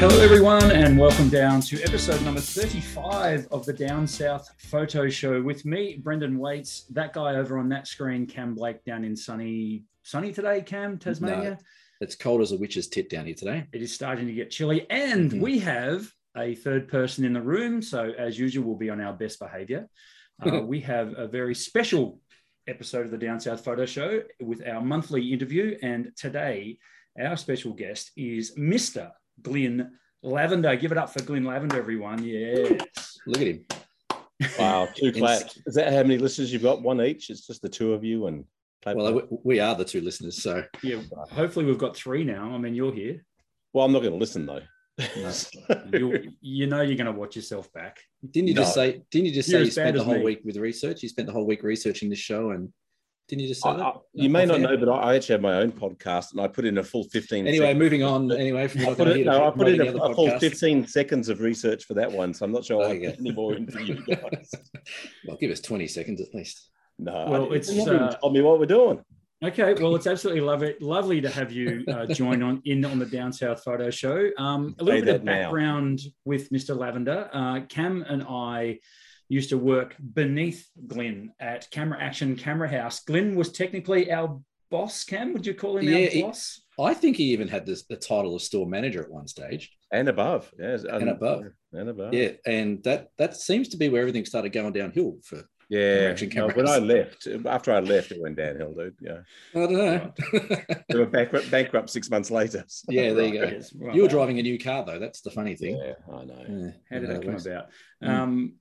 Hello, everyone, and welcome down to episode number 35 of the Down South Photo Show with me, Brendan Waites, that guy over on that screen, Cam Blake, down in sunny, sunny today, Cam, Tasmania. No, it's cold as a witch's tit down here today. It is starting to get chilly, and Mhm. we have a third person in the room. So, as usual, we'll be on our best behavior. Uh, we have a very special episode of the Down South Photo Show with our monthly interview, and today our special guest is Mr. Glynn Lavender. Give it up for Glynn Lavender, everyone. Yes. Look at him. Wow, two Ins- claps. Is that how many listeners you've got? One each? It's just the two of you and clap, Well, clap. we, we are the two listeners, so Yeah. Hopefully, we've got three now. I mean, you're here. well, I'm not going to listen though. No. You, you know, you're going to watch yourself back. didn't you just say? Didn't you just You're say you spent the whole me. week with research? You spent the whole week researching this show, and didn't you just say I- that? I- you may not know, but I I actually have my own podcast, and I put in a full 15. Anyway, seconds. moving on. Anyway, from I put, it, no, I put in a, a full 15 seconds of research for that one, so I'm not sure I'll get any more into you guys. Well, give us twenty seconds at least. No, Well, it's, you uh, told me what we're doing. Okay, well, it's absolutely lovely, lovely to have you uh, join on in on the Down South Photo Show. Um, a little Say bit of that now. background with Mr. Lavender. Uh, Cam and I used to work beneath Glynn at Camera Action Camera House. Glynn was technically our boss. Cam, would you call him Yeah, our he- boss? I think he even had this, the title of store manager at one stage. And above. Yeah, And above. And above. Yeah, and that that seems to be where everything started going downhill for. Yeah. Action No, when I left, after I left, it went downhill, dude. Yeah. I don't know. They were bankrupt, bankrupt six months later. so- Yeah, there you go. Right. you were driving a new car though. That's the funny thing. Yeah, I know. Yeah. How did that come about? Mm. Um,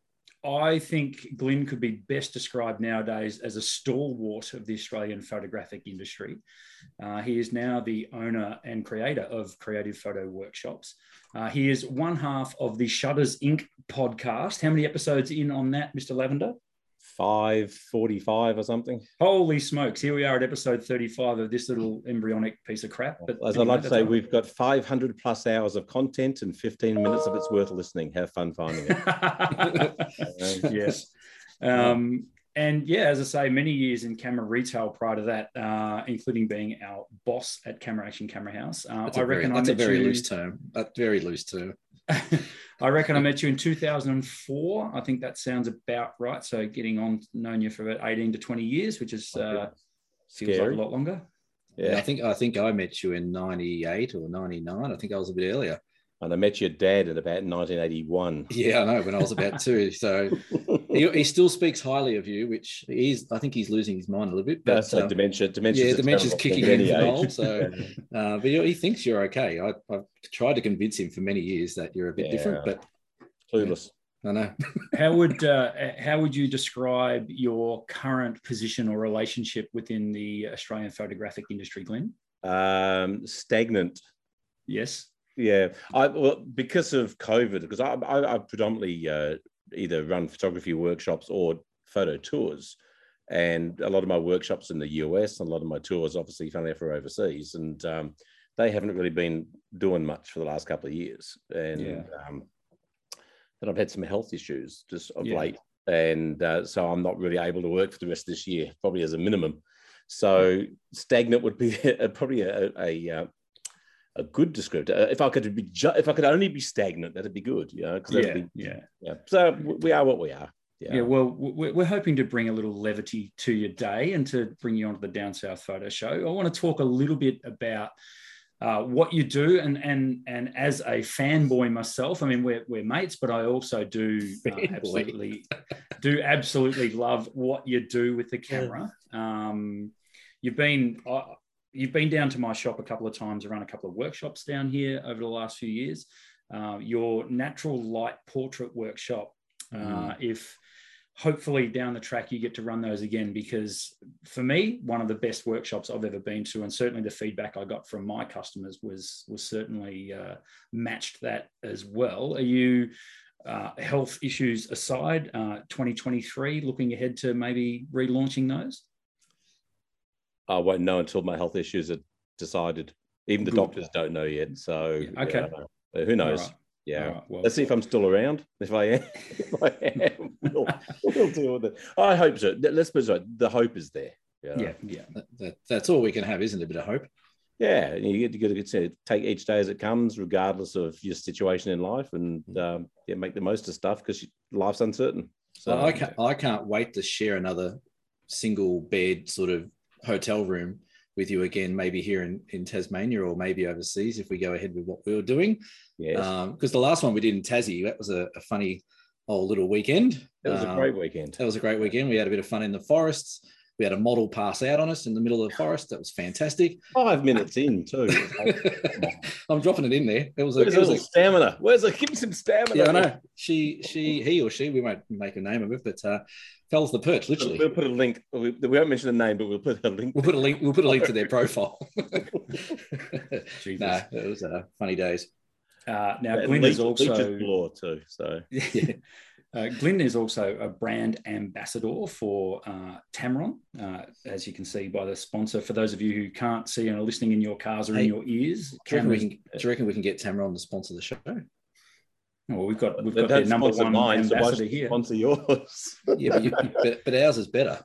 I think Glynn could be best described nowadays as a stalwart of the Australian photographic industry. Uh, he is now the owner and creator of Creative Photo Workshops. Uh, he is one half of the Shutters Inc. podcast. How many episodes in on that, Mr. Lavender? 545 or something. Holy smokes! Here we are at episode thirty-five of this little embryonic piece of crap. But As I anyway, like to say, all right. we've got 500 plus hours of content and 15 minutes of it's worth listening. Have fun finding it. yes. Um, and yeah, as I say, many years in camera retail prior to that, uh, including being our boss at Camera Action Camera House. Uh, That's I a very, reckon I that's a very you. loose term. A very loose term. I reckon I met you in 2004. I think that sounds about right. So getting on, known you for about 18 to 20 years, which is uh, feels like a lot longer. Yeah. I think I think I met you in '98 or '99. I think I was a bit earlier. And I met your dad in about 1981. Yeah, I know when I was about two. So he, he still speaks highly of you, which he's. I think he's losing his mind a little bit. But That's uh, um, dementia. Dementia's yeah, a dementia's kicking in at from old, so- uh, but he, he thinks you're okay. I, I've tried to convince him for many years that you're a bit different, but Clueless. I know. How would uh, how would you describe your current position or relationship within the Australian photographic industry, Glynn? Um, stagnant. Yes. Yeah, I well because of COVID, because I I, I predominantly uh, either run photography workshops or photo tours, and a lot of my workshops in the US, and a lot of my tours, obviously, found for overseas, and um, they haven't really been doing much for the last couple of years, and Yeah. um, then I've had some health issues just of Yeah. late, and uh, so I'm not really able to work for the rest of this year, probably as a minimum. So stagnant would be a, probably a, a, uh, a good descriptor. Uh, If I could be, ju- if I could only be stagnant, that'd be good. You know, Yeah. be- Yeah. yeah. So we are what we are. Yeah. Yeah, well, we're we're hoping to bring a little levity to your day and to bring you onto the Down South Photo Show. I want to talk a little bit about uh, what you do, and and and as a fanboy myself, I mean, we're we're mates, but I also do uh, absolutely do absolutely love what you do with the camera. Um, you've been you've been down to my shop a couple of times, to run a couple of workshops down here over the last few years. Uh, your natural light portrait workshop. Uh, if hopefully down the track you get to run those again because for me one of the best workshops i've ever been to and certainly the feedback i got from my customers was was certainly uh, matched that as well are you uh, health issues aside uh, 2023 looking ahead to maybe relaunching those I won't know until my health issues are decided. Even the Good. doctors don't know yet. So Yeah, okay. yeah, who knows? Right. Yeah. Right, well, Let's see if I'm still around. If I am, if I am, we'll, we'll deal with it. I hope so. Let's put it right. The hope is there. yeah yeah That, that, that's all we can have, isn't it? A bit of hope. yeah, you get, to get to take each day as it comes, regardless of your situation in life, and um, yeah, make the most of stuff because life's uncertain. So I can't, I can't wait to share another single bed sort of hotel room with you again, maybe here in, in Tasmania or maybe overseas if we go ahead with what we were doing. Yes. Because um, the last one we did in Tassie, that was a, a funny old little weekend. That was um, a great weekend. That was a great weekend. We had a bit of fun in the forests. We had a model pass out on us in the middle of the forest. That was fantastic. Five minutes in too. I'm dropping it in there. It was a, Where's it was a stamina. Where's a give me some stamina? Yeah, I know. She, she, he or she. We won't make a name of it, but uh, fells the perch literally. We'll put a link. We, we won't mention the name, but we'll put a link. We'll put a link. We'll put a link to their profile. no, it was uh, funny days. Uh, now, yeah, Glynn is also law too. So yeah. Uh, Glynn is also a brand ambassador for uh, Tamron, uh, as you can see by the sponsor. For those of you who can't see and are listening in your cars or hey, in your ears, do you, can, do you reckon we can get Tamron to sponsor the show? Well, we've got we've got their number one mine, ambassador so here. Sponsor yours. yeah, but, you, but, but, ours is better.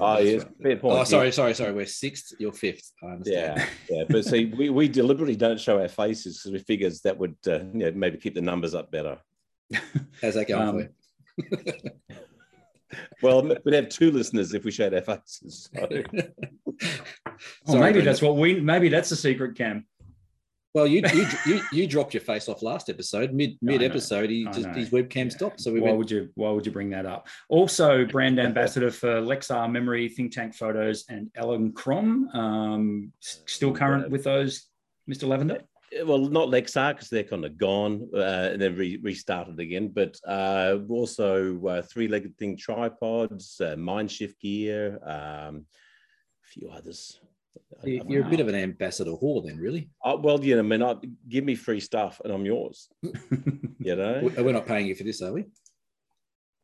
Oh, yes, fair point. Oh, sorry, sorry, sorry. We're sixth. You're fifth. Yeah, yeah. But see, we, we deliberately don't show our faces because we figures that would uh, you know, maybe keep the numbers up better. How's that going um, for you? well, we'd have two listeners if we showed our faces. So. oh, maybe that's what we. Maybe that's the secret, Cam. Well, you, you you you dropped your face off last episode. Mid mid episode, he just his webcam yeah. stopped. So we why went... would you why would you bring that up? Also, brand ambassador for Lexar Memory, Think Tank Photos, and Elinchrom. Um, still current with those, Mr. Lavender. Well, not Lexar because they're kind of gone uh, and then re- restarted again. But uh, also uh, three-legged thing tripods, uh, Mindshift gear, um, a few others. You're a bit of an ambassador whore, then, really. Uh, well, you know, I mean, I, give me free stuff and I'm yours. you know, we're not paying you for this, are we?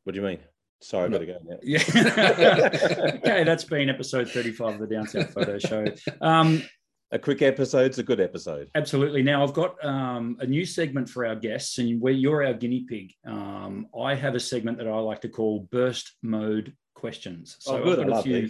What do you mean? Sorry, I've got to go now. Yeah. okay, that's been episode 35 of the Down South Photo Show. Um, a quick episode's a good episode. Absolutely. Now I've got um, a new segment for our guests, and where you're our guinea pig. Um, I have a segment that I like to call burst mode questions. So oh, good. I've got, a few,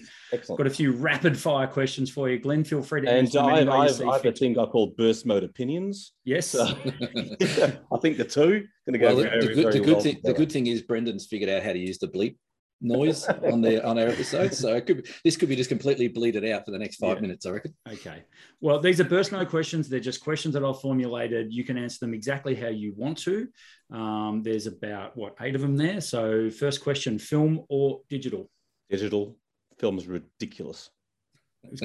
got a few rapid fire questions for you, Glynn. Feel free to. And I, I, have, I have a thing I call burst mode opinions. Yes, so, I think the two going to go. Well, very, the, good, the good well thing, together. the good thing is Brendan's figured out how to use the bleep noise on the on our episodes. So it could be, this could be just completely bleeded out for the next five yeah. minutes, I reckon. Okay. Well, these are burst mode questions. They're just questions that I've formulated. You can answer them exactly how you want to. Um, there's about what eight of them there. So first question: film or digital? Digital. Film's ridiculous.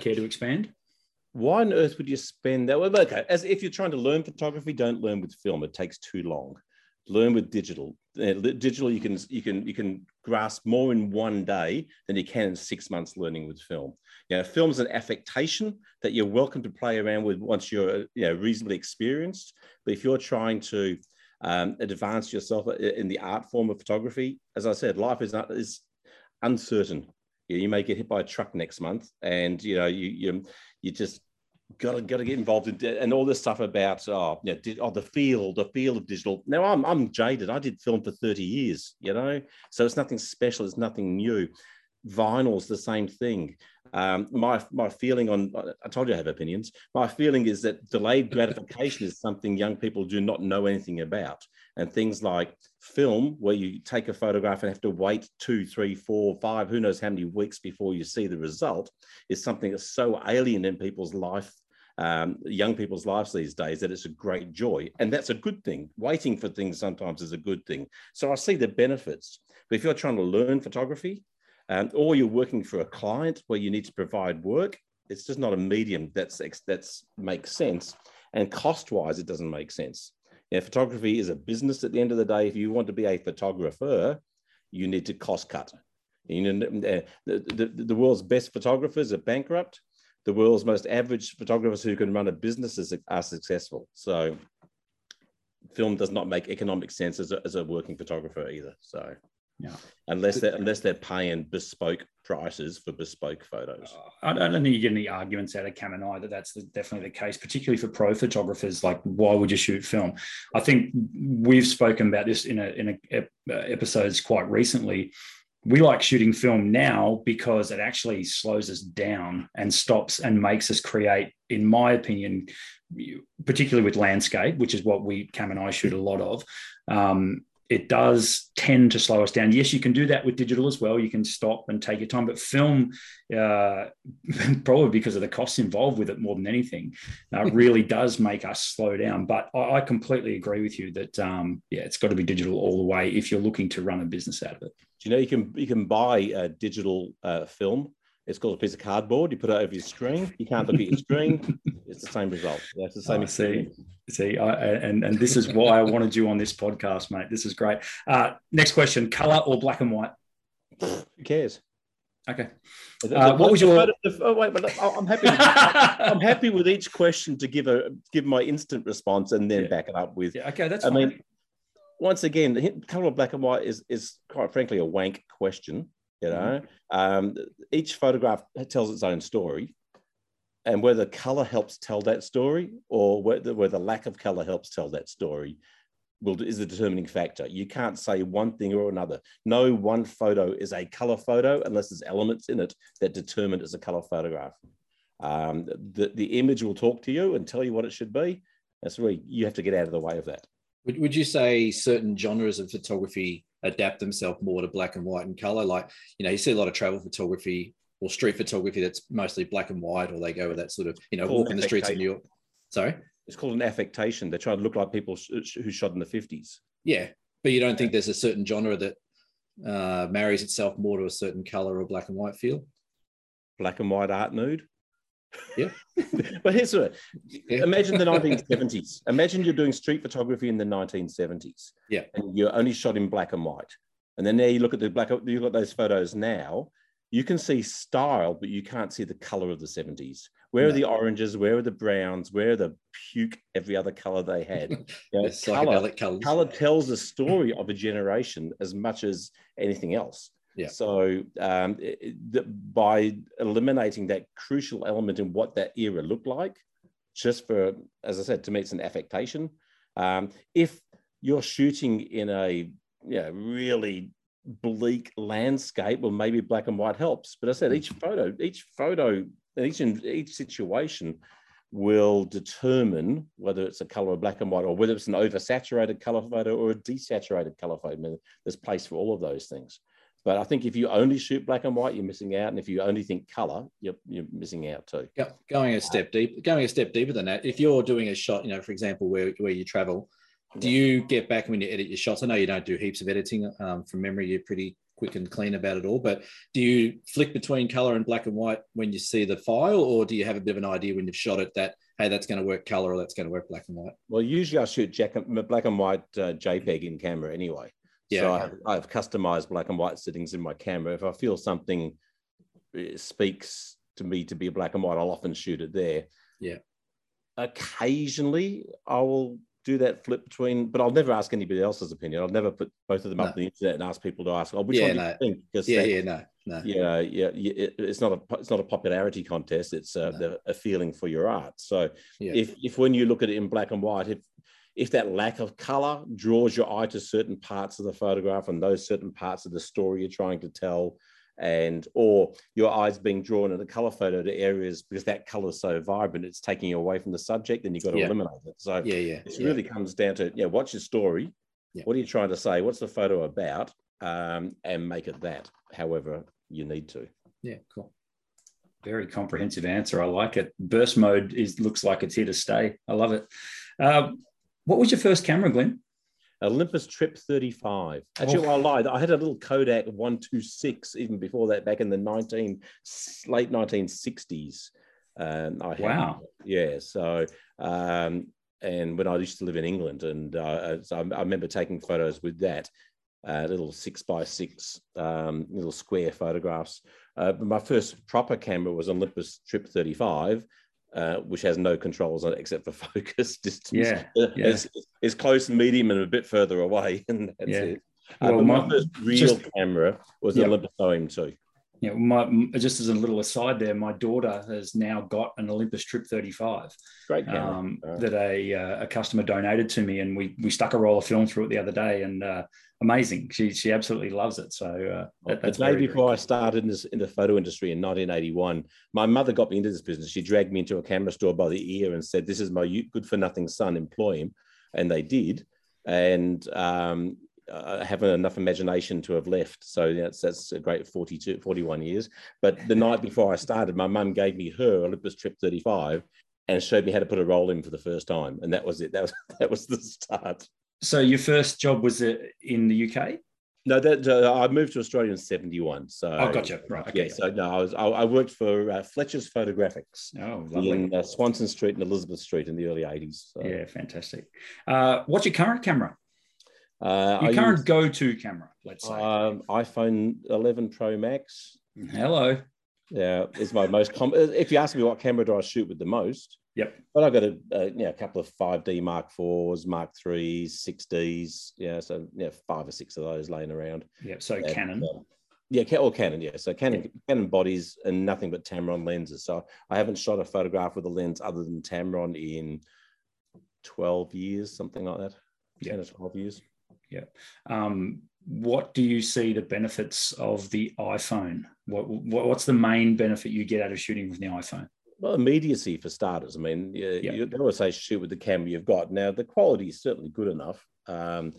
Care to expand? Why on earth would you spend that? Well, okay, as if you're trying to learn photography, don't learn with film. It takes too long learn with digital. Uh, digital, you can you can you can grasp more in one day than you can in six months learning with film. You know, film's an affectation that you're welcome to play around with once you're you know reasonably experienced. But if you're trying to um, advance yourself in the art form of photography, as I said, life is not is uncertain. You, know, you may get hit by a truck next month, and you know you you you just got to got to get involved in and all this stuff about oh yeah oh the feel the feel of digital. Now i'm i'm jaded. I did film for 30 years you know? So it's nothing special it's nothing new. Vinyl's the same thing. Um, my my feeling on i told you i have opinions. My feeling is that delayed gratification is something young people do not know anything about and things like film where you take a photograph and have to wait two three four five who knows how many weeks before you see the result is something that's so alien in people's life um, young people's lives these days that it's a great joy. And that's a good thing. Waiting for things sometimes is a good thing. So i see the benefits. But if you're trying to learn photography um, or you're working for a client where you need to provide work it's just not a medium that's that's makes sense. And cost wise it doesn't make sense now, photography is a business at the end of the day. If you want to be a photographer, you need to cost cut. You know, uh, the, the, the world's best photographers are bankrupt. The world's most average photographers who can run a business is, are successful. So, film does not make economic sense as a, as a working photographer either. So, yeah. Unless they're unless they're paying bespoke prices for bespoke photos. I don't think you get any arguments out of Cam and I that that's the, definitely the case, particularly for pro photographers. Like, why would you shoot film? I think we've spoken about this in a in a, episodes quite recently. we like shooting film now because it actually slows us down and stops and makes us create, in my opinion, particularly with landscape, which is what we Cam and I shoot a lot of. Um, it does tend to slow us down. Yes, you can do that with digital as well. You can stop and take your time, but film, uh, probably because of the costs involved with it more than anything, uh, really does make us slow down. But I, I completely agree with you that um, yeah, it's got to be digital all the way if you're looking to run a business out of it. Do you know you can you can buy a digital uh, film it's called a piece of cardboard. You put it over your screen. You can't look at your screen. It's the same result. That's the same. Oh, see, see, I, and and this is why I wanted you on this podcast, mate. This is great. Uh, next question: color or black and white? Who cares? Okay. Uh, what was your? Oh, wait, but I'm happy. With, I'm happy with each question to give a give my instant response and then Yeah. back it up with. Yeah, okay, that's I fine. mean, once again, the color of black and white is is quite frankly a wank question. You know, um, each photograph tells its own story, and whether color helps tell that story or whether whether lack of color helps tell that story will is the determining factor. You can't say one thing or another. No one photo is a color photo unless there's elements in it that determine it's a color photograph. Um, the, the image will talk to you and tell you what it should be. That's really you have to get out of the way of that. Would, would you say certain genres of photography adapt themselves more to black and white and color? Like, you know, you see a lot of travel photography or street photography that's mostly black and white, or they go with that sort of, you know, walking the streets of New York. Sorry? It's called an affectation. They try to look like people who shot in the 50s. Yeah. But you don't think there's a certain genre that uh, marries itself more to a certain color or black and white feel? Black and white art nude. Yeah. but here's what Yeah. imagine the 1970s. Imagine you're doing street photography in the 1970s. Yeah. And you're only shot in black and white. And then there you look at the black, you look at those photos now, you can see style, but you can't see the color of the 70s. Where are the oranges? Where are the browns? Where are the puke every other color they had? You know, color, color tells the story of a generation as much as anything else. Yeah. So um, it- the- by eliminating that crucial element in what that era looked like, just for, as I said, to me, it's an affectation. Um, if you're shooting in a you know, really bleak landscape, well, maybe black and white helps. But I said each photo, each photo, each each situation will determine whether it's a color of black and white or whether it's an oversaturated color photo or a desaturated color photo. I mean, there's place for all of those things. But I think if you only shoot black and white, you're missing out. And if you only think color, you're, you're missing out too. Go- going a step deep, going a step deeper than that. If you're doing a shot, you know, for example, where where you travel, do you get back when you edit your shots? I know you don't do heaps of editing um, from memory. You're pretty quick and clean about it all. But do you flick between color and black and white when you see the file, or do you have a bit of an idea when you've shot it that hey, that's going to work color or that's going to work black and white? Well, usually I shoot jack, black and white uh, JPEG in camera anyway. Yeah, so I have, I have customized black and white settings in my camera. If I feel something uh, speaks to me to be black and white, I'll often shoot it there. Yeah. Occasionally, I will do that flip between, but I'll never ask anybody else's opinion. I'll never put both of them up on the internet and ask people to ask, "Oh, which Yeah, one do no. you think?" Because Yeah, that- yeah, no, no. yeah, yeah, yeah, it- it's not a it's not a popularity contest. It's a, No. the, a feeling for your art. So Yeah. if if when you look at it in black and white, if if that lack of color draws your eye to certain parts of the photograph and those certain parts of the story you're trying to tell, and or your eyes being drawn in a color photo to areas because that color is so vibrant, it's taking you away from the subject, then you've got to Yeah. eliminate it. So Yeah, yeah. it yeah. really comes down to yeah, what's your story? Yeah. What are you trying to say? What's the photo about? Um, and make it that, however you need to. yeah, cool. Very comprehensive answer. I like it. Burst mode is looks like it's here to stay. I love it. Um, what was your first camera, Glynn? Olympus Trip 35. Actually, Oh. I lied. I had a little Kodak 126 even before that, back in the 19 late 1960s. Um, I had, Wow. Yeah. So, um, and when I used to live in England, and uh, so I, I remember taking photos with that. Uh, little six by six, um, little square photographs. Uh, but my first proper camera was Olympus Trip 35, uh, which has no controls on it except for focus distance. Yeah, yeah. It's, it's close, medium, and a bit further away. And that's Yeah. it. Uh, Well, but my my- first real just- camera was Yeah. the Olympus OM2. Yeah, my just as a little aside there, my daughter has now got an Olympus Trip 35 Great um, that a, uh, a customer donated to me, and we we stuck a roll of film through it the other day, and uh, amazing. She she absolutely loves it. So uh, that, the that's day very, very before I started in, this, in the photo industry in 1981, my mother got me into this business. She dragged me into a camera store by the ear and said, "This is my good for nothing son. Employ him," and they did. And um, I haven't enough imagination to have left. So that's that's a great 42, 41 years. But the night before I started, my mum gave me her Olympus Trip 35 and showed me how to put a roll in for the first time. And that was it. That was that was the start. So your first job was uh, in the UK? No, that uh, I moved to Australia in '71. So Oh, gotcha. Right. Okay. Yeah, so no, I was I, I worked for uh, Fletcher's Photographics oh, lovely. in uh, Swanston Street and Elizabeth Street in the early '80s. So, Yeah, fantastic. Uh, what's your current camera? Uh, Your I current use, go-to camera, let's say. um, iPhone 11 Pro Max. Hello. Yeah, is my most common. If you ask me what camera do I shoot with the most, Yep. but I've got a, a you know, a couple of 5D Mark fours, Mark threes, 6Ds. Yeah, so yeah, five or six of those laying around. Yep. So And, Canon. uh, yeah, or Canon, yeah. So Canon, Canon bodies and nothing but Tamron lenses. So I haven't shot a photograph with a lens other than Tamron in 12 years, something like that. Yeah. 10 or 12 years. Um, what do you see the benefits of the iPhone? What, what what's the main benefit you get out of shooting with the iPhone? Well, immediacy for starters. I mean, yeah, Yeah. you they always say shoot with the camera you've got. Now, the quality is certainly good enough. Um,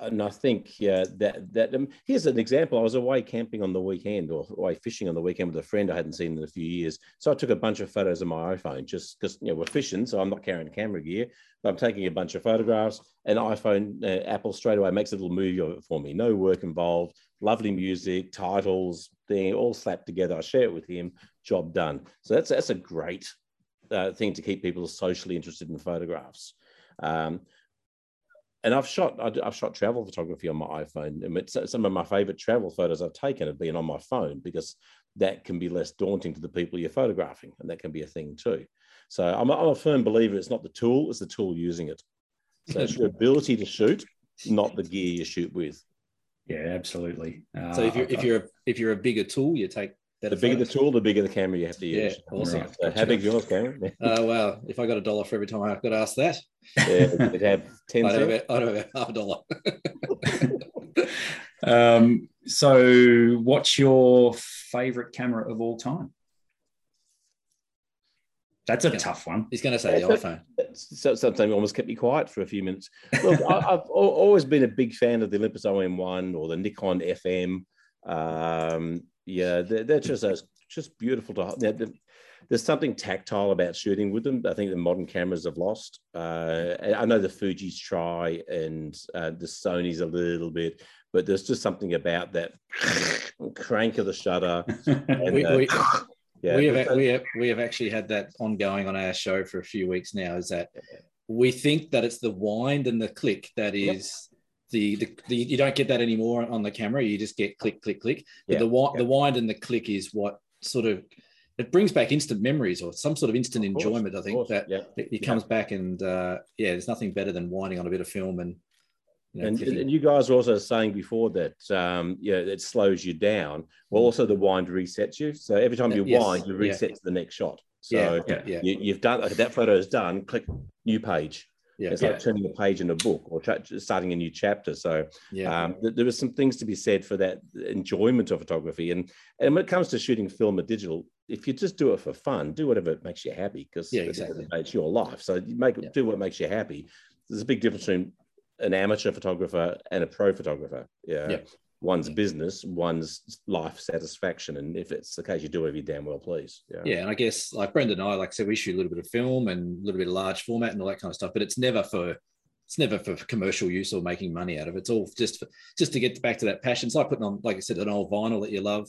and I think yeah, that that um, here's an example. I was away camping on the weekend or away fishing on the weekend with a friend I hadn't seen in a few years. So I took a bunch of photos on my iPhone just because you know we're fishing, so I'm not carrying camera gear. But I'm taking a bunch of photographs, and iPhone uh, Apple straight away makes a little movie of it for me. No work involved. Lovely music, titles, thing all slapped together. I share it with him. Job done. So that's that's a great uh, thing to keep people socially interested in photographs. Um, and I've shot I- I've shot travel photography on my iPhone. And it's, some of my favorite travel photos I've taken have been on my phone because that can be less daunting to the people you're photographing, and that can be a thing too. So I'm a, I'm a firm believer it's not the tool, it's the tool using it. So it's your ability to shoot, not the gear you shoot with. Yeah, absolutely. Uh, So if you're if you're a, if you're a bigger tool, you take better The bigger the tool, the bigger the camera you have to use. Yeah, use. awesome. Right. So how big yours, Cameron? Uh, well, if I got a dollar for every time I got asked that, yeah, it have ten I'd have, cents. about, I'd have about half a dollar. um, so, what's your favorite camera of all time? That's a Yeah. tough one. He's going to say the iPhone. So, something almost kept me quiet for a few minutes. Look, I, I've always been a big fan of the Olympus OM1 or the Nikon FM. Um, yeah, they're, they're just just beautiful to. there's something tactile about shooting with them. I think the modern cameras have lost. Uh, I know the Fuji's try and uh, the Sony's a little bit, but there's just something about that crank of the shutter. And, We, uh, we, yeah, we, have, we, have, we have actually had that ongoing on our show for a few weeks now. Is that we think that it's the wind and the click that is the, the, the you don't get that anymore on the camera. You just get click, click, click. But Yeah, the wi- yeah. the wind and the click is what sort of it brings back instant memories or some sort of instant Of course, enjoyment. I think that yeah. it, it comes back and uh, yeah, there's nothing better than winding on a bit of film and you know, and, and you guys were also saying before that um, yeah, it slows you down. Well, also the wind resets you. So every time you yes, wind, you reset to the next shot. So yeah, yeah, you, you've done okay, that photo is done. Click new page. Yeah, It's yeah, like turning a page in a book or tra- starting a new chapter. So yeah. um, th- there are some things to be said for that enjoyment of photography. And and when it comes to shooting film or digital, if you just do it for fun, do whatever makes you happy because Yeah, exactly. it's your life. So you make Yeah. do what makes you happy. There's a big difference between an amateur photographer and a pro photographer. Yeah. Yeah. One's business, one's life satisfaction. And if it's the case, you do whatever you damn well please. Yeah. yeah, and I guess like Brendan and I, like I said, we shoot a little bit of film and a little bit of large format and all that kind of stuff, but it's never for it's never for commercial use or making money out of it. It's all just for, just to get back to that passion. It's like putting on, like I said, an old vinyl that you love,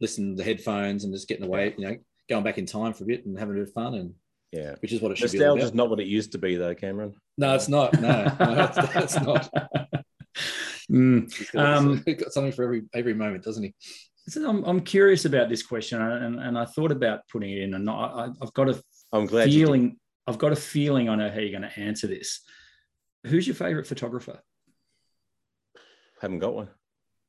listening to the headphones and just getting away, you know, going back in time for a bit and having a bit of fun, and Yeah. which is what it should be. all Nostalgia's not what it used to be, though, Cameron. No, it's not. No, no that's, that's not. Mm. He's got, Um, got something for every every moment, doesn't he? So I'm, I'm curious about this question, and, and I thought about putting it in, and I, I've got a I'm glad feeling. I've got a feeling I know how you're going to answer this. Who's your favorite photographer? haven't got one.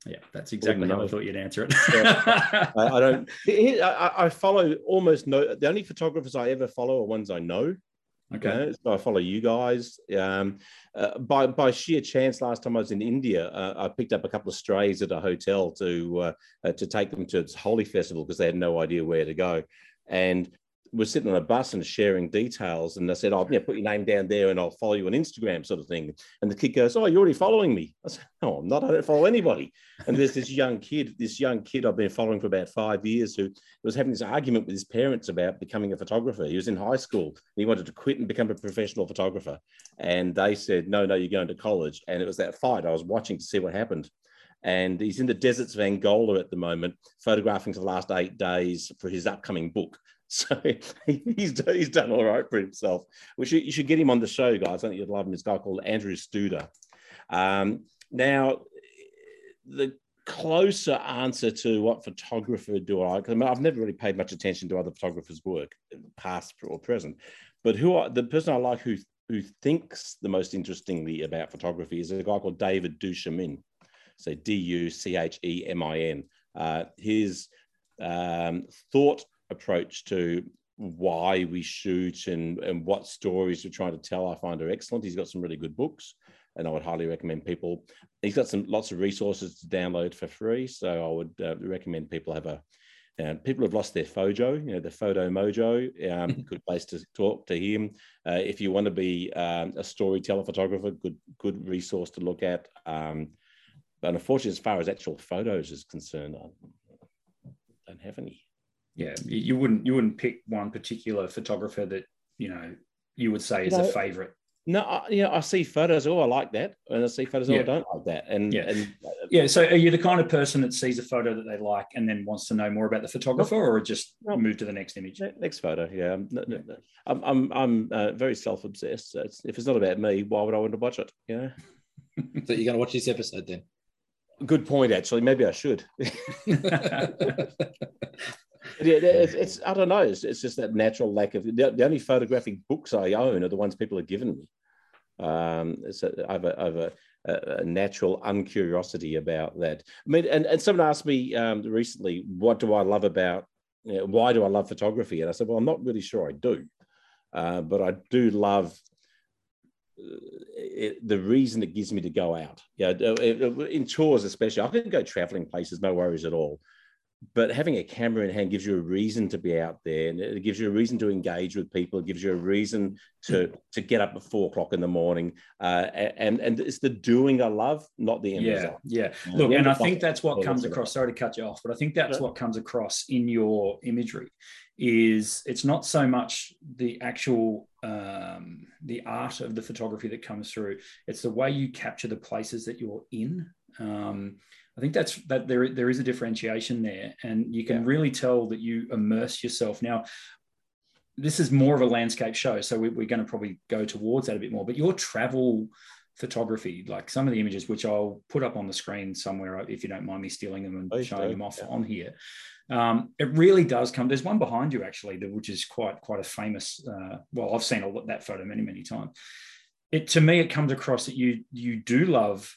Yeah, that's exactly how I thought you'd answer it. I, I, don't. I, I, follow almost no. The only photographers I ever follow are ones I know. Okay. You know, so I follow you guys. Um, uh, by by sheer chance, last time I was in India, uh, I picked up a couple of strays at a hotel to uh, uh to take them to its Holi festival because they had no idea where to go. And we're sitting on a bus and sharing details. And I said, "Oh, yeah, put your name down there, and I'll follow you on Instagram, sort of thing." And the kid goes, "Oh, you're already following me." I said, "No, I'm not. I don't follow anybody." And there's this young kid, this young kid I've been following for about five years, who was having this argument with his parents about becoming a photographer. He was in high school and he wanted to quit and become a professional photographer. And they said, "No, no, you're going to college." And it was that fight. I was watching to see what happened and he's in the deserts of Angola at the moment, photographing for the last eight days for his upcoming book. So he's, he's done all right for himself. We should, you should get him on the show, guys. I think you'd love him. This guy called Andrew Studer. Um, now, the closer answer to what photographer do I? I mean, I've never really paid much attention to other photographers' work, past or present. But who I, the person I like who who thinks the most interestingly about photography is a guy called David Duchemin. So D U C H E M I N. Uh, his um, thought approach to why we shoot and, and what stories we're trying to tell, I find are excellent. He's got some really good books, and I would highly recommend people. He's got some lots of resources to download for free, so I would uh, recommend people have a. Uh, people have lost their fojo, you know, the photo mojo. Um, good place to talk to him. Uh, if you want to be um, a storyteller photographer, good good resource to look at. Um, but unfortunately, as far as actual photos is concerned, I don't have any yeah, you wouldn't you wouldn't pick one particular photographer that you know you would say is no, a favorite. No, I, you know, I see photos. Oh, I like that, and I see photos. Yeah. Oh, I don't like that. And yeah, and, yeah. So, are you the kind of person that sees a photo that they like and then wants to know more about the photographer, or just no. move to the next image? Next photo. Yeah, yeah. I'm I'm, I'm uh, very self obsessed. So it's, if it's not about me, why would I want to watch it? You know. so you're going to watch this episode then? Good point. Actually, maybe I should. it's, it's, I don't know. It's, it's, just that natural lack of the, the, only photographic books I own are the ones people have given me. Um, so I have, a, I have a, a, natural uncuriosity about that. I mean, and, and someone asked me um, recently, what do I love about, you know, why do I love photography? And I said, well, I'm not really sure I do, uh, but I do love uh, it, the reason it gives me to go out. Yeah, in tours especially, I can go traveling places, no worries at all but having a camera in hand gives you a reason to be out there and it gives you a reason to engage with people. It gives you a reason to to get up at four o'clock in the morning uh, and and it's the doing i love not the end yeah result. yeah. Look and i think that's what comes across sorry to cut you off but i think that's what comes across in your imagery is it's not so much the actual um, the art of the photography that comes through it's the way you capture the places that you're in um, I think that's that there there is a differentiation there, and you can yeah. really tell that you immerse yourself. Now, this is more of a landscape show, so we, are going to probably go towards that a bit more. But your travel photography, like some of the images, which I'll put up on the screen somewhere, if you don't mind me stealing them and Please showing do. them off yeah. on here. Um, it really does come. There's one behind you actually, which is quite quite a famous. Uh, well, I've seen a, that photo many many times. It to me, it comes across that you you do love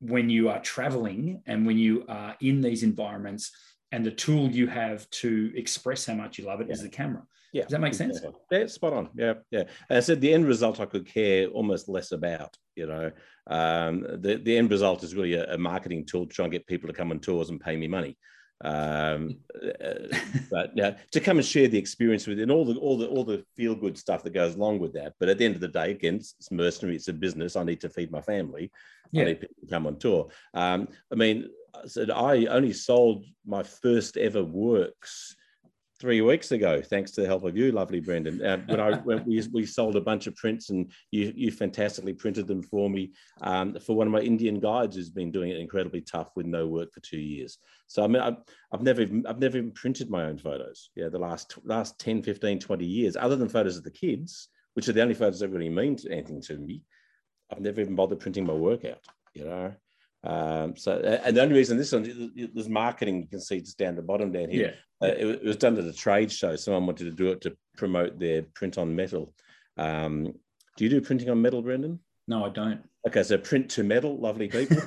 when you are traveling and when you are in these environments and the tool you have to express how much you love it yeah. is the camera. Yeah. Does that make sense? Yeah, spot on. Yeah, yeah. And I said the end result I could care almost less about. You know, um, the the end result is really a, a, marketing tool to try and get people to come on tours and pay me money. Um, uh, but yeah, to come and share the experience with and all the all the all the feel good stuff that goes along with that. But at the end of the day, again, it's, it's mercenary. It's a business. I need to feed my family. Yeah. I need people to come on tour. Um, I mean, I said I only sold my first ever works three weeks ago, thanks to the help of you, lovely Brendan. Uh, when I when we, we sold a bunch of prints and you you fantastically printed them for me um, for one of my Indian guides who's been doing it incredibly tough with no work for two years. So I mean, I've, I've never even, I've never even printed my own photos. Yeah, the last last 10, 15, 20 years, other than photos of the kids, which are the only photos that really mean anything to me. I've never even bothered printing my work out. You know. Um, so, and the only reason this one, there's marketing, you can see just down the bottom down here. Yeah. Uh, it, it, was done at a trade show. Someone wanted to do it to promote their print on metal. Um, do you do printing on metal, Brendan? No, I don't. Okay, so print to metal, lovely people.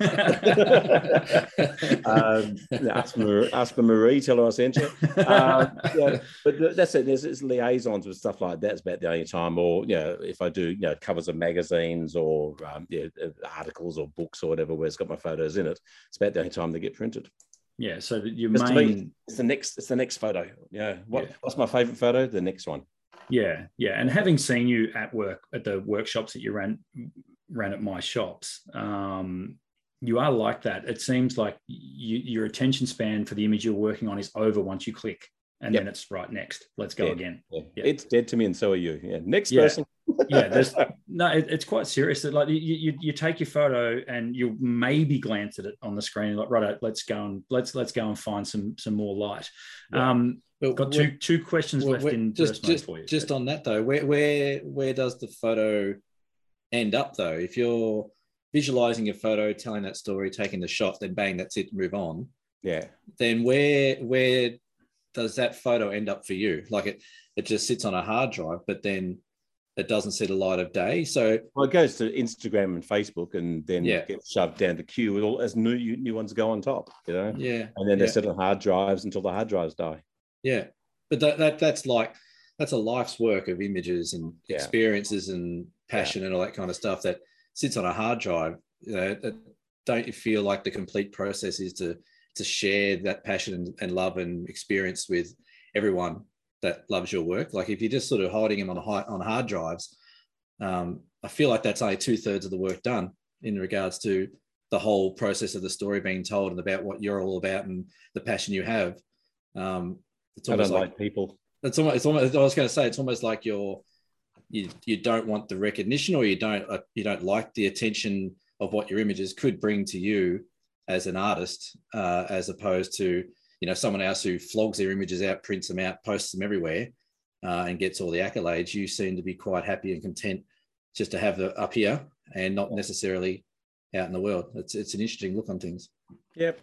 um, ask, Marie, ask Marie, tell her I sent you. Um, yeah, but that's it. There's, liaisons with stuff like that. It's about the only time, or you know, if I do, you know, covers of magazines or um, yeah, articles or books or whatever, where it's got my photos in it. It's about the only time they get printed. Yeah. So your main, me, it's the next, it's the next photo. Yeah. What, yeah. What's my favorite photo? The next one. Yeah, yeah, and having seen you at work at the workshops that you ran ran at my shops, um, you are like that. It seems like you, your attention span for the image you're working on is over once you click, and yep. then it's right next. Let's go yeah. again. Yeah. Yep. It's dead to me, and so are you. Yeah, next yeah. person. yeah, there's no. It, it's quite serious. That like you, you, you take your photo and you maybe glance at it on the screen, like right, let's go and let's let's go and find some some more light. Um, but got two two questions left in just just, for you. Just on that though, where where where does the photo end up though? If you're visualizing your photo, telling that story, taking the shot, then bang, that's it, move on. Yeah. Then where where does that photo end up for you? Like it it just sits on a hard drive, but then it doesn't see the light of day. So well, it goes to Instagram and Facebook, and then yeah. gets shoved down the queue all as new new ones go on top. You know. Yeah. And then they yeah. sit on hard drives until the hard drives die. Yeah, but that, that that's like that's a life's work of images and yeah. experiences and passion yeah. and all that kind of stuff that sits on a hard drive. You know, don't you feel like the complete process is to to share that passion and, and love and experience with everyone that loves your work? Like if you're just sort of hiding them on high, on hard drives, um, I feel like that's only two thirds of the work done in regards to the whole process of the story being told and about what you're all about and the passion you have. Um, it's almost like, like, people. It's almost, it's almost. I was going to say it's almost like you're you you don't want the recognition or you don't uh, you don't like the attention of what your images could bring to you as an artist, uh, as opposed to you know someone else who flogs their images out, prints them out, posts them everywhere, uh, and gets all the accolades. You seem to be quite happy and content just to have the up here and not necessarily out in the world. It's it's an interesting look on things. Yep.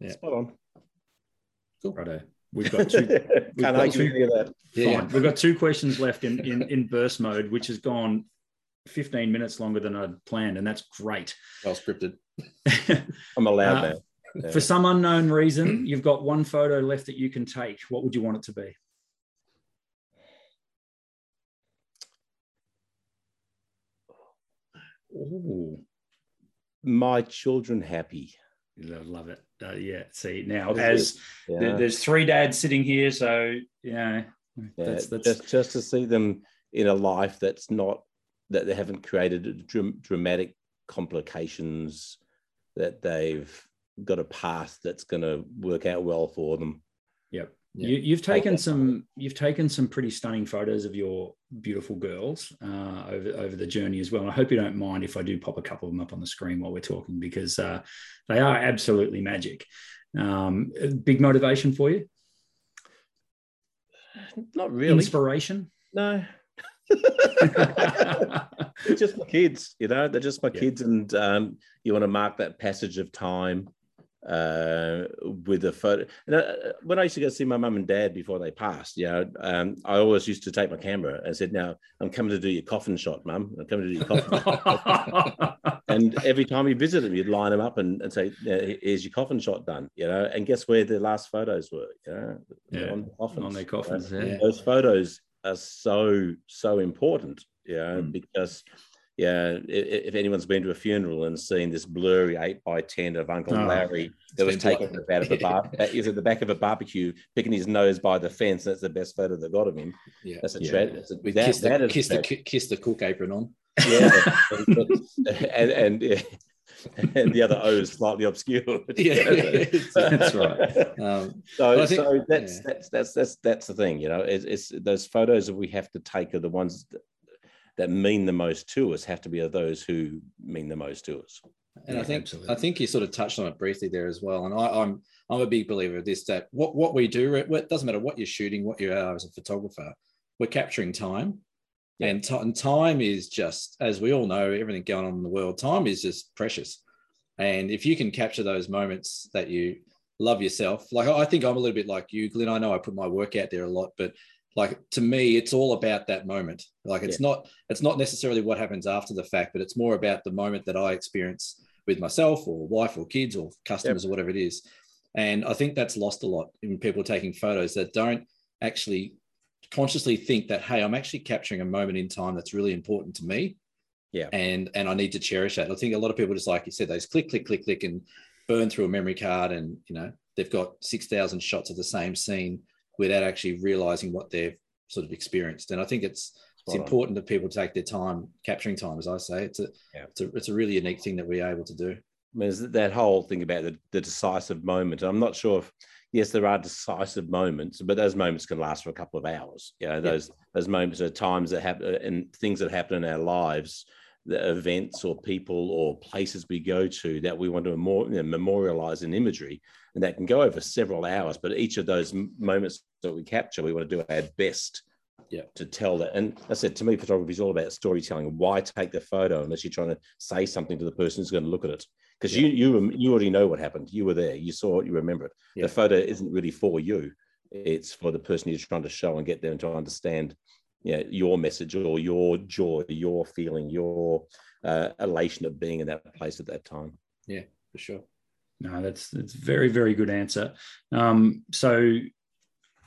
Yeah. Spot on. Cool. Righto. We've got two. We've Can't got two, that. Yeah. Fine. We've got two questions left in, in in burst mode, which has gone 15 minutes longer than I'd planned, and that's great. Well scripted. I'm allowed uh, now. Yeah. For some unknown reason, you've got one photo left that you can take. What would you want it to be? Oh, my children happy. I love it. Uh, yeah. See now, as yeah. there's three dads sitting here, so yeah, that's, that's just just to see them in a life that's not that they haven't created dr- dramatic complications, that they've got a path that's going to work out well for them. Yep. Yeah. You, have taken some you've taken some pretty stunning photos of your beautiful girls uh, over over the journey as well. And I hope you don't mind if I do pop a couple of them up on the screen while we're talking because uh, they are absolutely magic. Um, big motivation for you? Not really. Inspiration? No. they're just my kids, you know. They're just my yeah. kids, and um, you want to mark that passage of time uh, with a photo. And, uh, when I used to go see my mum and dad before they passed, you know, um, I always used to take my camera and said, "Now I'm coming to do your coffin shot, mum. I'm coming to do your coffin." shot. and every time you visit them, you'd line them up and, and say, "Here's your coffin shot done," you know. And guess where the last photos were? You know, yeah. on, the coffins, on their coffins. Yeah. Those photos are so so important, you know, mm. because yeah, if anyone's been to a funeral and seen this blurry eight by ten of Uncle oh, Larry that was taken at the back of a bar, is at the back of a barbecue, picking his nose by the fence. That's the best photo they got of him. Yeah, that's a yeah. tragedy. We that, kiss, the, kiss, the, kiss the cook apron on. Yeah, and and, and, and the other O is slightly obscured. Yeah, that's right. Um, so, think, so that's, yeah. that's that's that's that's the thing, you know. It's, it's, those photos that we have to take are the ones that, that mean the most to us have to be of those who mean the most to us. And yeah, I think absolutely. I think you sort of touched on it briefly there as well. And I, am I'm, I'm a big believer of this that what what we do it doesn't matter what you're shooting, what you are as a photographer, we're capturing time. Yeah. And, t- and time is just as we all know, everything going on in the world, time is just precious. And if you can capture those moments that you love yourself, like I think I'm a little bit like you, Glynn. I know I put my work out there a lot, but like to me it's all about that moment. Like it's yeah. not it's not necessarily what happens after the fact but it's more about the moment that i experience with myself or wife or kids or customers yep. or whatever it is. And i think that's lost a lot in people taking photos that don't actually consciously think that hey i'm actually capturing a moment in time that's really important to me. Yeah. And and i need to cherish that. I think a lot of people just like you said they just click click click click and burn through a memory card and you know they've got 6000 shots of the same scene without actually realizing what they've sort of experienced. And I think it's it's important that people take their time capturing time, as I say. It's a, yeah. it's a it's a really unique thing that we're able to do. I mean, there's that whole thing about the, the decisive moment. I'm not sure if yes, there are decisive moments, but those moments can last for a couple of hours. You know, those yeah. those moments are times that happen uh, and things that happen in our lives, the events or people or places we go to that we want to more, you know, memorialize in imagery and that can go over several hours. But each of those moments that we capture, we want to do our best yeah. to tell that. And I said to me, photography is all about storytelling. Why take the photo unless you're trying to say something to the person who's going to look at it? Because yeah. you you you already know what happened. You were there. You saw it. You remember it. Yeah. The photo isn't really for you. It's for the person you're trying to show and get them to understand, yeah, your message or your joy, your feeling, your uh, elation of being in that place at that time. Yeah, for sure. No, that's that's very very good answer. Um, so,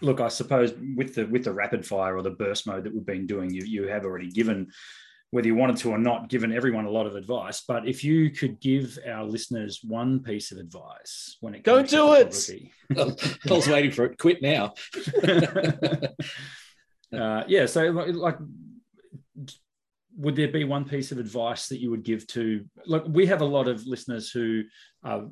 look, I suppose with the with the rapid fire or the burst mode that we've been doing, you you have already given whether you wanted to or not, given everyone a lot of advice. But if you could give our listeners one piece of advice when it comes don't do it, Paul's waiting for it. Quit now. uh, yeah. So like would there be one piece of advice that you would give to look we have a lot of listeners who are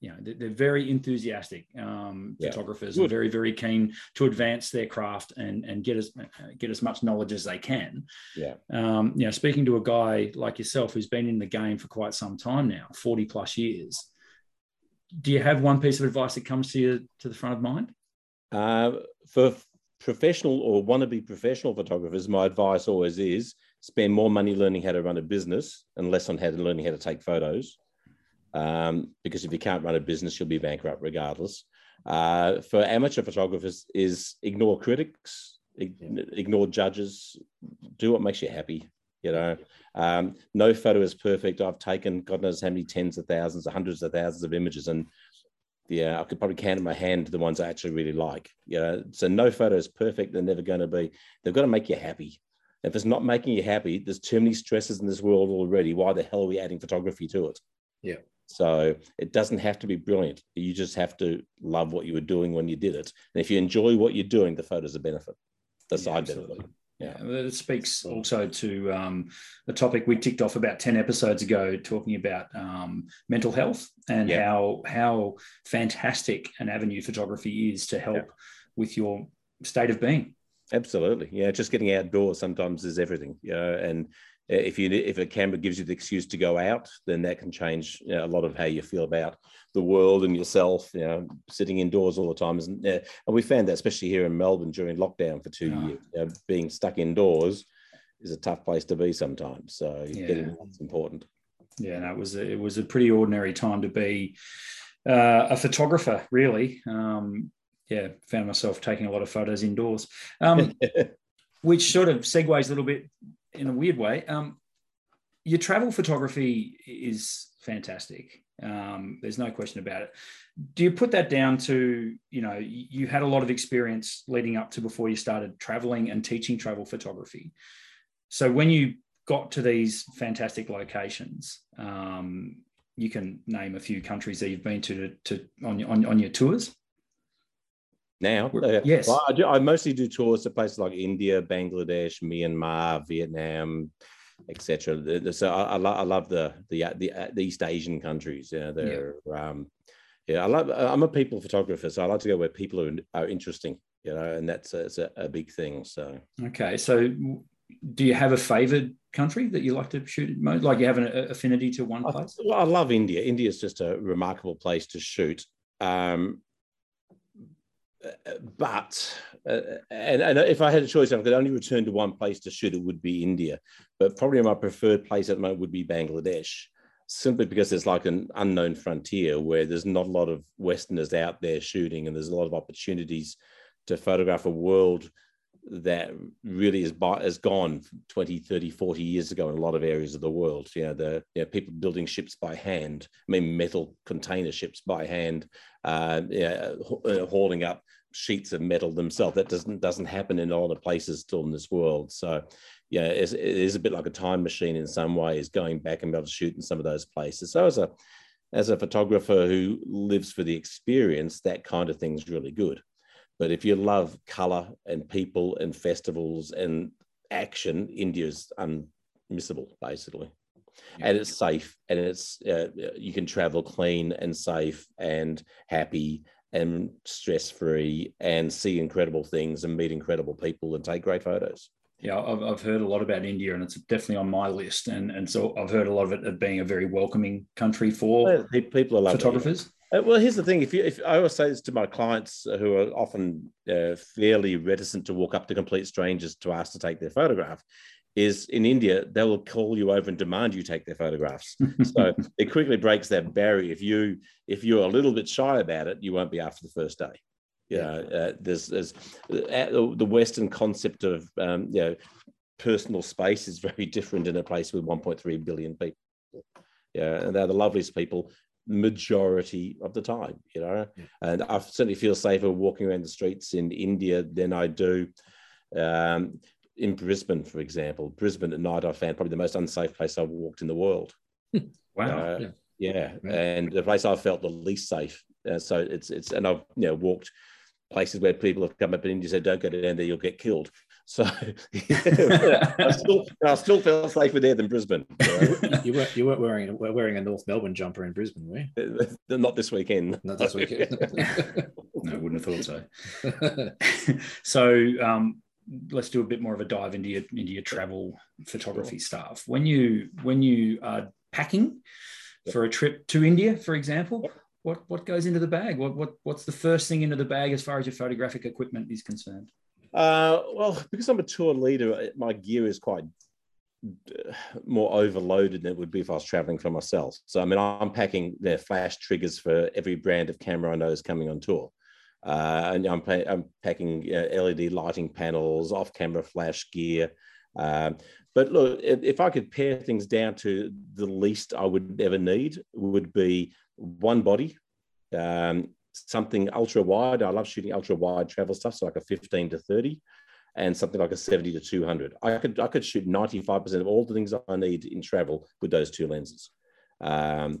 you know they're, very enthusiastic um, yeah. photographers and very very keen to advance their craft and and get as get as much knowledge as they can. Yeah. Um, you know speaking to a guy like yourself who's been in the game for quite some time now 40 plus years do you have one piece of advice that comes to you to the front of mind? Uh, for professional or wannabe professional photographers my advice always is spend more money learning how to run a business and less on how to learning how to take photos. Um, because if you can't run a business, you'll be bankrupt regardless. Uh, for amateur photographers, is ignore critics, ignore judges, do what makes you happy. You know, um, no photo is perfect. I've taken God knows how many tens of thousands, hundreds of thousands of images, and yeah, I could probably count in my hand the ones I actually really like. You know, so no photo is perfect. They're never going to be. They've got to make you happy. If it's not making you happy, there's too many stresses in this world already. Why the hell are we adding photography to it? Yeah. So it doesn't have to be brilliant. You just have to love what you were doing when you did it. And if you enjoy what you're doing, the photo's a benefit, the side benefit. Yeah, it speaks also to um, the topic we ticked off about ten episodes ago, talking about um, mental health and yeah. how how fantastic an avenue photography is to help yeah. with your state of being. Absolutely, yeah. Just getting outdoors sometimes is everything. you know. and if you if a camera gives you the excuse to go out, then that can change you know, a lot of how you feel about the world and yourself. You know, sitting indoors all the time isn't. Yeah. And we found that especially here in Melbourne during lockdown for two years, you know, being stuck indoors is a tough place to be sometimes. So yeah. getting that's important. Yeah, no, it was a, it was a pretty ordinary time to be uh, a photographer, really. Um, yeah, found myself taking a lot of photos indoors, um, which sort of segues a little bit in a weird way. Um, your travel photography is fantastic. Um, there's no question about it. Do you put that down to, you know, you had a lot of experience leading up to before you started traveling and teaching travel photography. So when you got to these fantastic locations, um, you can name a few countries that you've been to, to, to on, on, on your tours now. Uh, yes, well, I, do, I, mostly do tours to places like India, Bangladesh, Myanmar, Vietnam, etc. So I, I, lo- I, love the, the the the East Asian countries. Yeah, they're yeah. Um, yeah. I love. I'm a people photographer, so I like to go where people are, are interesting. You know, and that's a, a, a big thing. So okay, so do you have a favored country that you like to shoot most? Like you have an affinity to one place? I, well, I love India. India is just a remarkable place to shoot. Um, but uh, and, and, if I had a choice, I could only return to one place to shoot. It would be India, but probably my preferred place at the moment would be Bangladesh, simply because there's like an unknown frontier where there's not a lot of Westerners out there shooting, and there's a lot of opportunities to photograph a world that really is has gone 20 30 40 years ago in a lot of areas of the world you know the you know, people building ships by hand i mean metal container ships by hand uh, uh, hauling up sheets of metal themselves that doesn't doesn't happen in a lot of places still in this world so yeah it is a bit like a time machine in some ways going back and be able to shoot in some of those places so as a as a photographer who lives for the experience that kind of thing is really good but if you love color and people and festivals and action, India is unmissable, basically. Yeah. And it's safe, and it's uh, you can travel clean and safe and happy and stress free and see incredible things and meet incredible people and take great photos. Yeah, I've, I've heard a lot about India and it's definitely on my list. And, and so I've heard a lot of it of being a very welcoming country for people are photographers. Uh, well, here's the thing: if you, if I always say this to my clients who are often uh, fairly reticent to walk up to complete strangers to ask to take their photograph, is in India they will call you over and demand you take their photographs. so it quickly breaks that barrier. If you if you're a little bit shy about it, you won't be after the first day. You know, uh, there's there's uh, the Western concept of um, you know personal space is very different in a place with 1.3 billion people. Yeah, and they're the loveliest people majority of the time, you know. Yeah. And I certainly feel safer walking around the streets in India than I do um, in Brisbane, for example. Brisbane at night, I found probably the most unsafe place I've walked in the world. wow. Uh, yeah. yeah. and the place I felt the least safe. Uh, so it's it's and I've you know walked places where people have come up in India said, "Don't go down there, you'll get killed." So I still I still felt safer there than Brisbane. you weren't you weren't wearing wearing a North Melbourne jumper in Brisbane, were you? Uh, not this weekend. Not this weekend. no, wouldn't have thought so. so um, let's do a bit more of a dive into your into your travel photography stuff. When you when you are packing for a trip to India, for example, what what goes into the bag? What what what's the first thing into the bag as far as your photographic equipment is concerned? Uh, well, because I'm a tour leader, uh, my gear is quite uh, more overloaded than it would be if I was traveling for myself. So, I mean, I'm packing their flash triggers for every brand of camera I know is coming on tour. Uh, and I'm, I'm packing uh, LED lighting panels, off camera flash gear. Um, but look, if, if, I could pare things down to the least I would ever need, would be one body, um, something ultra wide. I love shooting ultra wide travel stuff, so like a 15 to 30, and something like a 70 to 200. I could I could shoot 95% of all the things I need in travel with those two lenses. Um,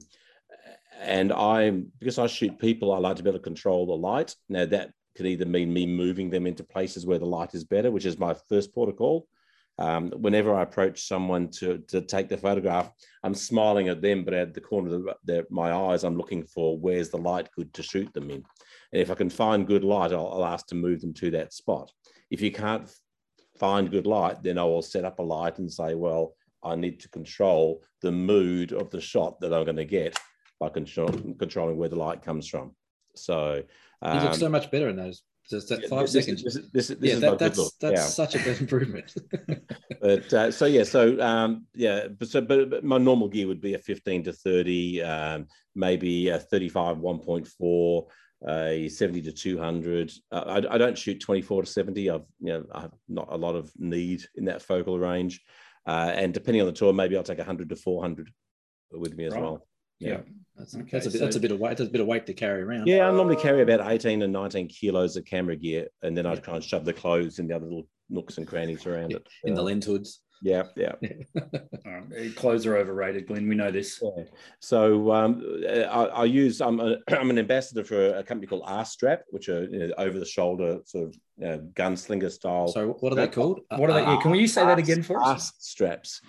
and I'm because I shoot people, I like to be able to control the light. Now that could either mean me moving them into places where the light is better, which is my first protocol, um, whenever I approach someone to, to take the photograph, I'm smiling at them, but at the corner of the, the, my eyes, I'm looking for where's the light good to shoot them in. And if I can find good light, I'll, I'll ask to move them to that spot. If you can't find good light, then I will set up a light and say, well, I need to control the mood of the shot that I'm going to get by control, controlling where the light comes from. So um, you look so much better in those just that five this, seconds. This, this, this, yeah, that, that's that's yeah. such a big improvement. but uh, so yeah, so um, yeah, but so but, but, my normal gear would be a 15 to 30, um, maybe a 35 1.4, a 70 to 200. Uh, I, I, don't shoot 24 to 70. I've you know I have not a lot of need in that focal range, uh, and depending on the tour, maybe I'll take 100 to 400 with me as right. well. Yeah. yeah. That's, okay, that's, a bit, so, that's a bit of weight. That's a bit of weight to carry around. Yeah, I normally carry about 18 and 19 kilos of camera gear, and then I try and shove the clothes in the other little nooks and crannies around yeah, it. In uh, the lens hoods. Yeah, yeah. clothes are overrated, Glynn. We know this. Yeah. So um, I, I, use. I'm, a, I'm an ambassador for a company called R Strap, which are you know, over the shoulder sort of uh, gunslinger style. So what are they called? What are they? Yeah, can we say that again for us? R straps.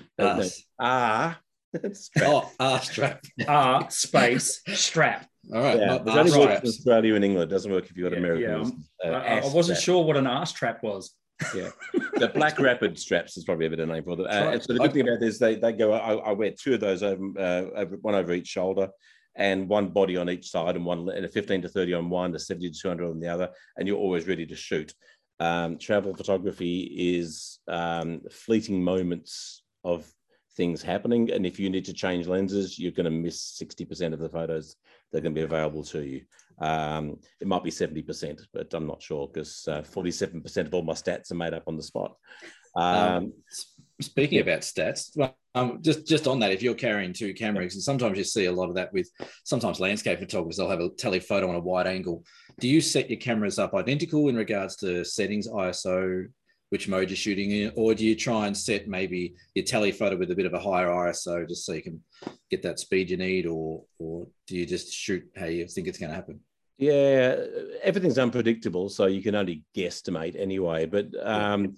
R oh, R strap. R space strap. All right. Yeah, it only works in Australia and England. It doesn't work if you've got American. Yeah, uh, I, I, wasn't sure what an R strap was. Yeah, the Black Rapid straps is probably a better name for them. Uh, right. So the good thing about this, they they go. I, I wear two of those over, uh, over one over each shoulder, and one body on each side, and one and a 15 to 30 on one, a 70 to 200 on the other, and you're always ready to shoot. Um, travel photography is um, fleeting moments of things happening. And if you need to change lenses, you're going to miss 60% of the photos that are going to be available to you. Um, it might be 70%, but I'm not sure because uh, 47% of all my stats are made up on the spot. Um, Um, speaking about stats, well, um, just just on that, if you're carrying two cameras, and sometimes you see a lot of that with sometimes landscape photographers, they'll have a telephoto on a wide angle. Do you set your cameras up identical in regards to settings, ISO, which mode you're shooting in, or do you try and set maybe your telephoto with a bit of a higher ISO just so you can get that speed you need, or or do you just shoot how you think it's going to happen? Yeah, everything's unpredictable, so you can only guesstimate anyway. But um,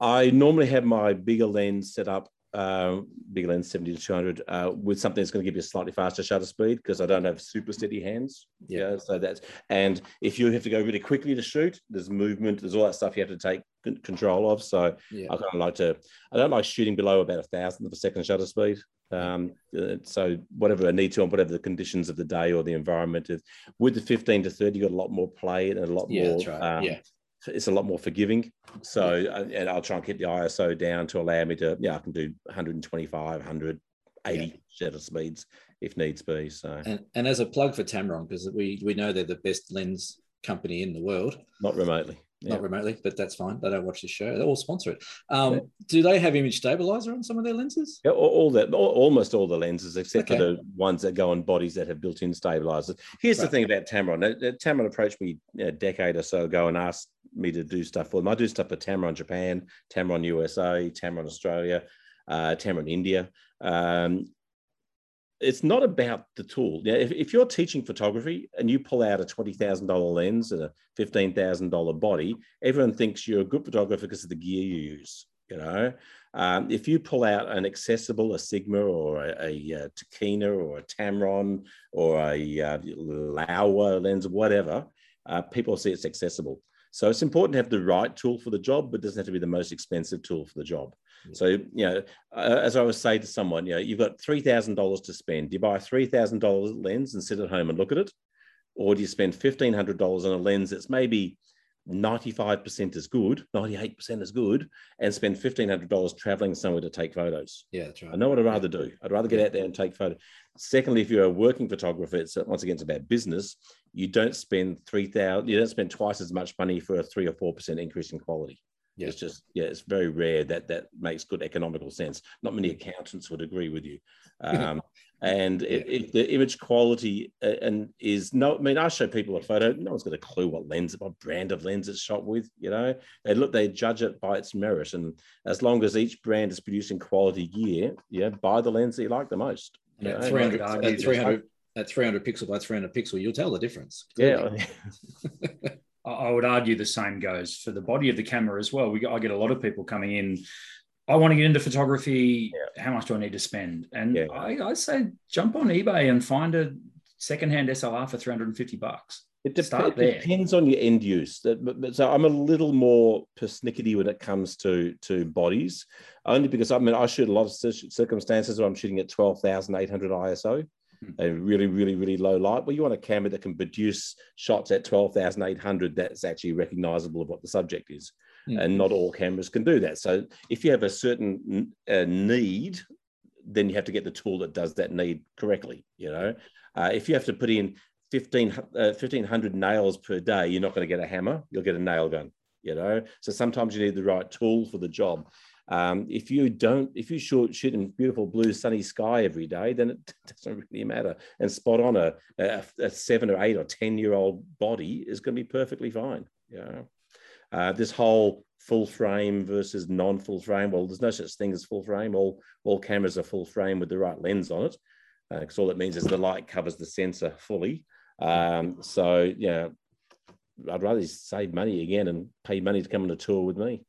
I normally have my bigger lens set up, uh, bigger lens 70 to 200, uh, with something that's going to give you a slightly faster shutter speed because I don't have super steady hands. Yeah. so that's and if you have to go really quickly to shoot, there's movement, there's all that stuff you have to take control of. So Yeah, I kind of like to, I don't like shooting below about a thousandth of a second shutter speed. Um, uh, so whatever I need to, on whatever the conditions of the day or the environment is. With the 15 to 30, you got a lot more play and a lot yeah, more. right. um, yeah, It's a lot more forgiving. So, uh, and I'll try and keep the ISO down to allow me to, yeah, I can do 125, 180 shutter speeds if needs be. So, and and as a plug for Tamron, because we we know they're the best lens company in the world. not remotely. Yeah. not remotely, but that's fine. They don't watch the show. They all sponsor it. Um, Do they have image stabilizer on some of their lenses? Yeah, all, all that, all, almost all the lenses, except Okay. for the ones that go on bodies that have built-in stabilizers. Here's the thing about Tamron. Tamron approached me a decade or so ago and asked me to do stuff for them. I do stuff for Tamron Japan, Tamron USA, Tamron Australia, uh, Tamron India. Um, it's not about the tool. Now, if, if you're teaching photography and you pull out a twenty thousand dollar lens and a fifteen thousand dollar body, everyone thinks you're a good photographer because of the gear you use. You know, um, if you pull out an accessible, a Sigma or a, a, uh Tokina or a Tamron or a uh, Laowa lens, whatever, uh, people see it's accessible. So it's important to have the right tool for the job, but doesn't have to be the most expensive tool for the job. So, you know, uh, as I always say to someone, you know, you've got $3,000 to spend. Do you buy a $3,000 lens and sit at home and look at it? Or do you spend $1,500 on a lens that's maybe 95% as good, 98% as good, and spend $1,500 traveling somewhere to take photos? Yeah, that's right. I know what I'd rather do. I'd rather get out there and take photos. Secondly, if you're a working photographer, it's once again it's about business. You don't spend three thousand. You don't spend twice as much money for a three or four percent increase in quality. Yeah. It's just yeah, it's very rare that that makes good economical sense. Not many accountants would agree with you. Um, and if, if the image quality uh, and is no, I mean, I show people a photo. No one's got a clue what lens, what brand of lens it's shot with. You know, they look, they judge it by its merit, and as long as each brand is producing quality gear, yeah, buy the lens that you like the most. Yeah, 300, I'd at 300, at 300 pixel by 300 pixel, you'll tell the difference. Yeah, clearly. I- I would argue the same goes for the body of the camera as well. We I get a lot of people coming in. I want to get into photography. How much do I need to spend? And Yeah. I, I say jump on eBay and find a secondhand SLR for 350 bucks. It, it depends on your end use. That- but- but- So I'm a little more persnickety when it comes to to bodies, only because I mean I shoot a lot of circumstances where I'm shooting at 12,800 ISO, A really really really low light. Well, you want a camera that can produce shots at 12,800 that's actually recognizable of what the subject is, Hmm. and not all cameras can do that. So if you have a certain uh, need, then you have to get the tool that does that need correctly. You know, uh, if you have to put in 15, uh, 1500 nails per day, you're not going to get a hammer, you'll get a nail gun, you know? So sometimes you need the right tool for the job. Um, if you don't, if you shoot, shoot in beautiful blue sunny sky every day, then it doesn't really matter. And spot on a, a, a seven or eight or 10 year old body is going to be perfectly fine. Know? uh, this whole full frame versus non full frame, well, there's no such thing as full frame. All, all cameras are full frame with the right lens on it. Because all it means is the light covers the sensor fully. Um, so, yeah, I'd rather save money again and pay money to come on a tour with me.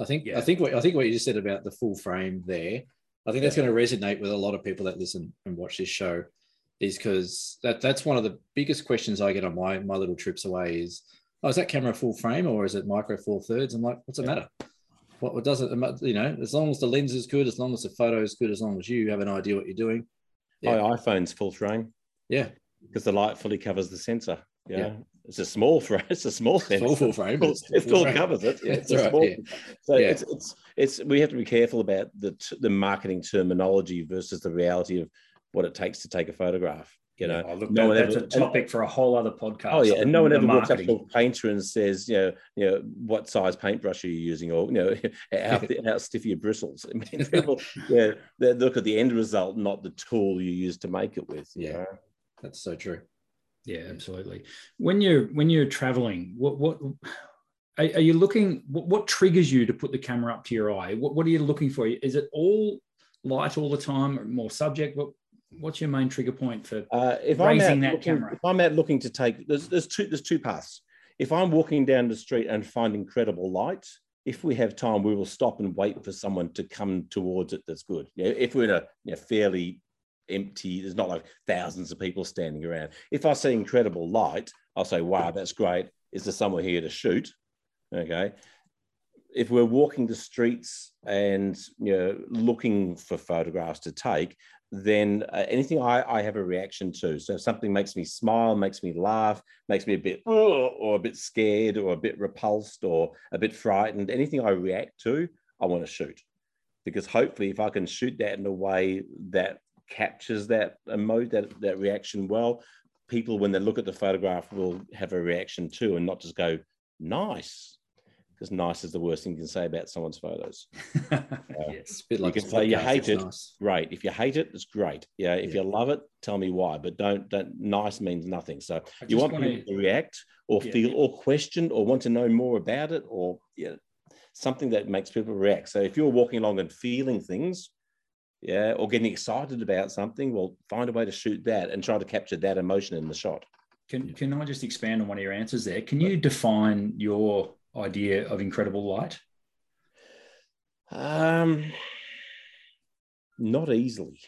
I think Yeah. I think what I think what you just said about the full frame there, I think that's going to resonate with a lot of people that listen and watch this show, is because that that's one of the biggest questions I get on my my little trips away is, oh, is that camera full frame or is it micro four thirds? I'm like, what's the matter? What, what does it? You know, as long as the lens is good, as long as the photo is good, as long as you have an idea what you're doing. Yeah. My iPhone's full frame Yeah, because the light fully covers the sensor. Yeah. Yeah. It's a small frame. It's a small sensor. full full frame. It still frame. covers it. Yeah, it's That's a right, small- yeah. So Yeah. it's it's it's we have to be careful about the t- the marketing terminology versus the reality of what it takes to take a photograph. You know, Oh, look, no that- one that's ever- a topic for a whole other podcast. Oh yeah, and no one ever walks up to a painter and says, you know, you know, what size paintbrush are you using, or you know, how, how stiff are your bristles. I mean, people, yeah, they look at the end result, not the tool you use to make it with. Yeah. know? That's so true. Yeah, absolutely. When you're when you're traveling, what what are, are you looking? What, what triggers you to put the camera up to your eye? What what are you looking for? Is it all light all the time, or more subject? What what's your main trigger point for? Uh, if I'm Raising that looking, camera. if I'm out looking to take, there's, there's two there's two paths. If I'm walking down the street and find incredible light, if we have time, we will stop and wait for someone to come towards it. That's good. Yeah, if we're in a you know, fairly empty, there's not like thousands of people standing around. If I see incredible light, I'll say, "Wow, that's great. Is there someone here to shoot?" Okay. If we're walking the streets and you know looking for photographs to take, then uh, anything I, I have a reaction to. So if something makes me smile, makes me laugh, makes me a bit or a bit scared or a bit repulsed or a bit frightened, anything I react to, I want to shoot. Because hopefully, if I can shoot that in a way that captures that emo that, that reaction well, people when they look at the photograph will have a reaction too and not just go, nice. Because nice is the worst thing you can say about someone's photos. yes. A bit You like can say you hate it. nice. great. If you hate it, it's great. Yeah. If Yeah. you love it, tell me why. But don't don't nice means nothing. So I you want people to react or Yeah. feel or question or want to know more about it or yeah, something that makes people react. So if you're walking along and feeling things, yeah, or getting excited about something, well, find a way to shoot that and try to capture that emotion in the shot. Can can I just expand on one of your answers there? Can you define your idea of incredible light? Um, not easily.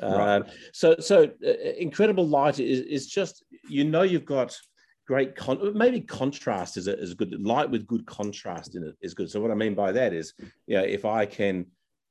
Right. Um, so, so uh, incredible light is, is just you know you've got great con. Maybe contrast is a, is good. Light with good contrast in it is good. So what I mean by that is, you know, if I can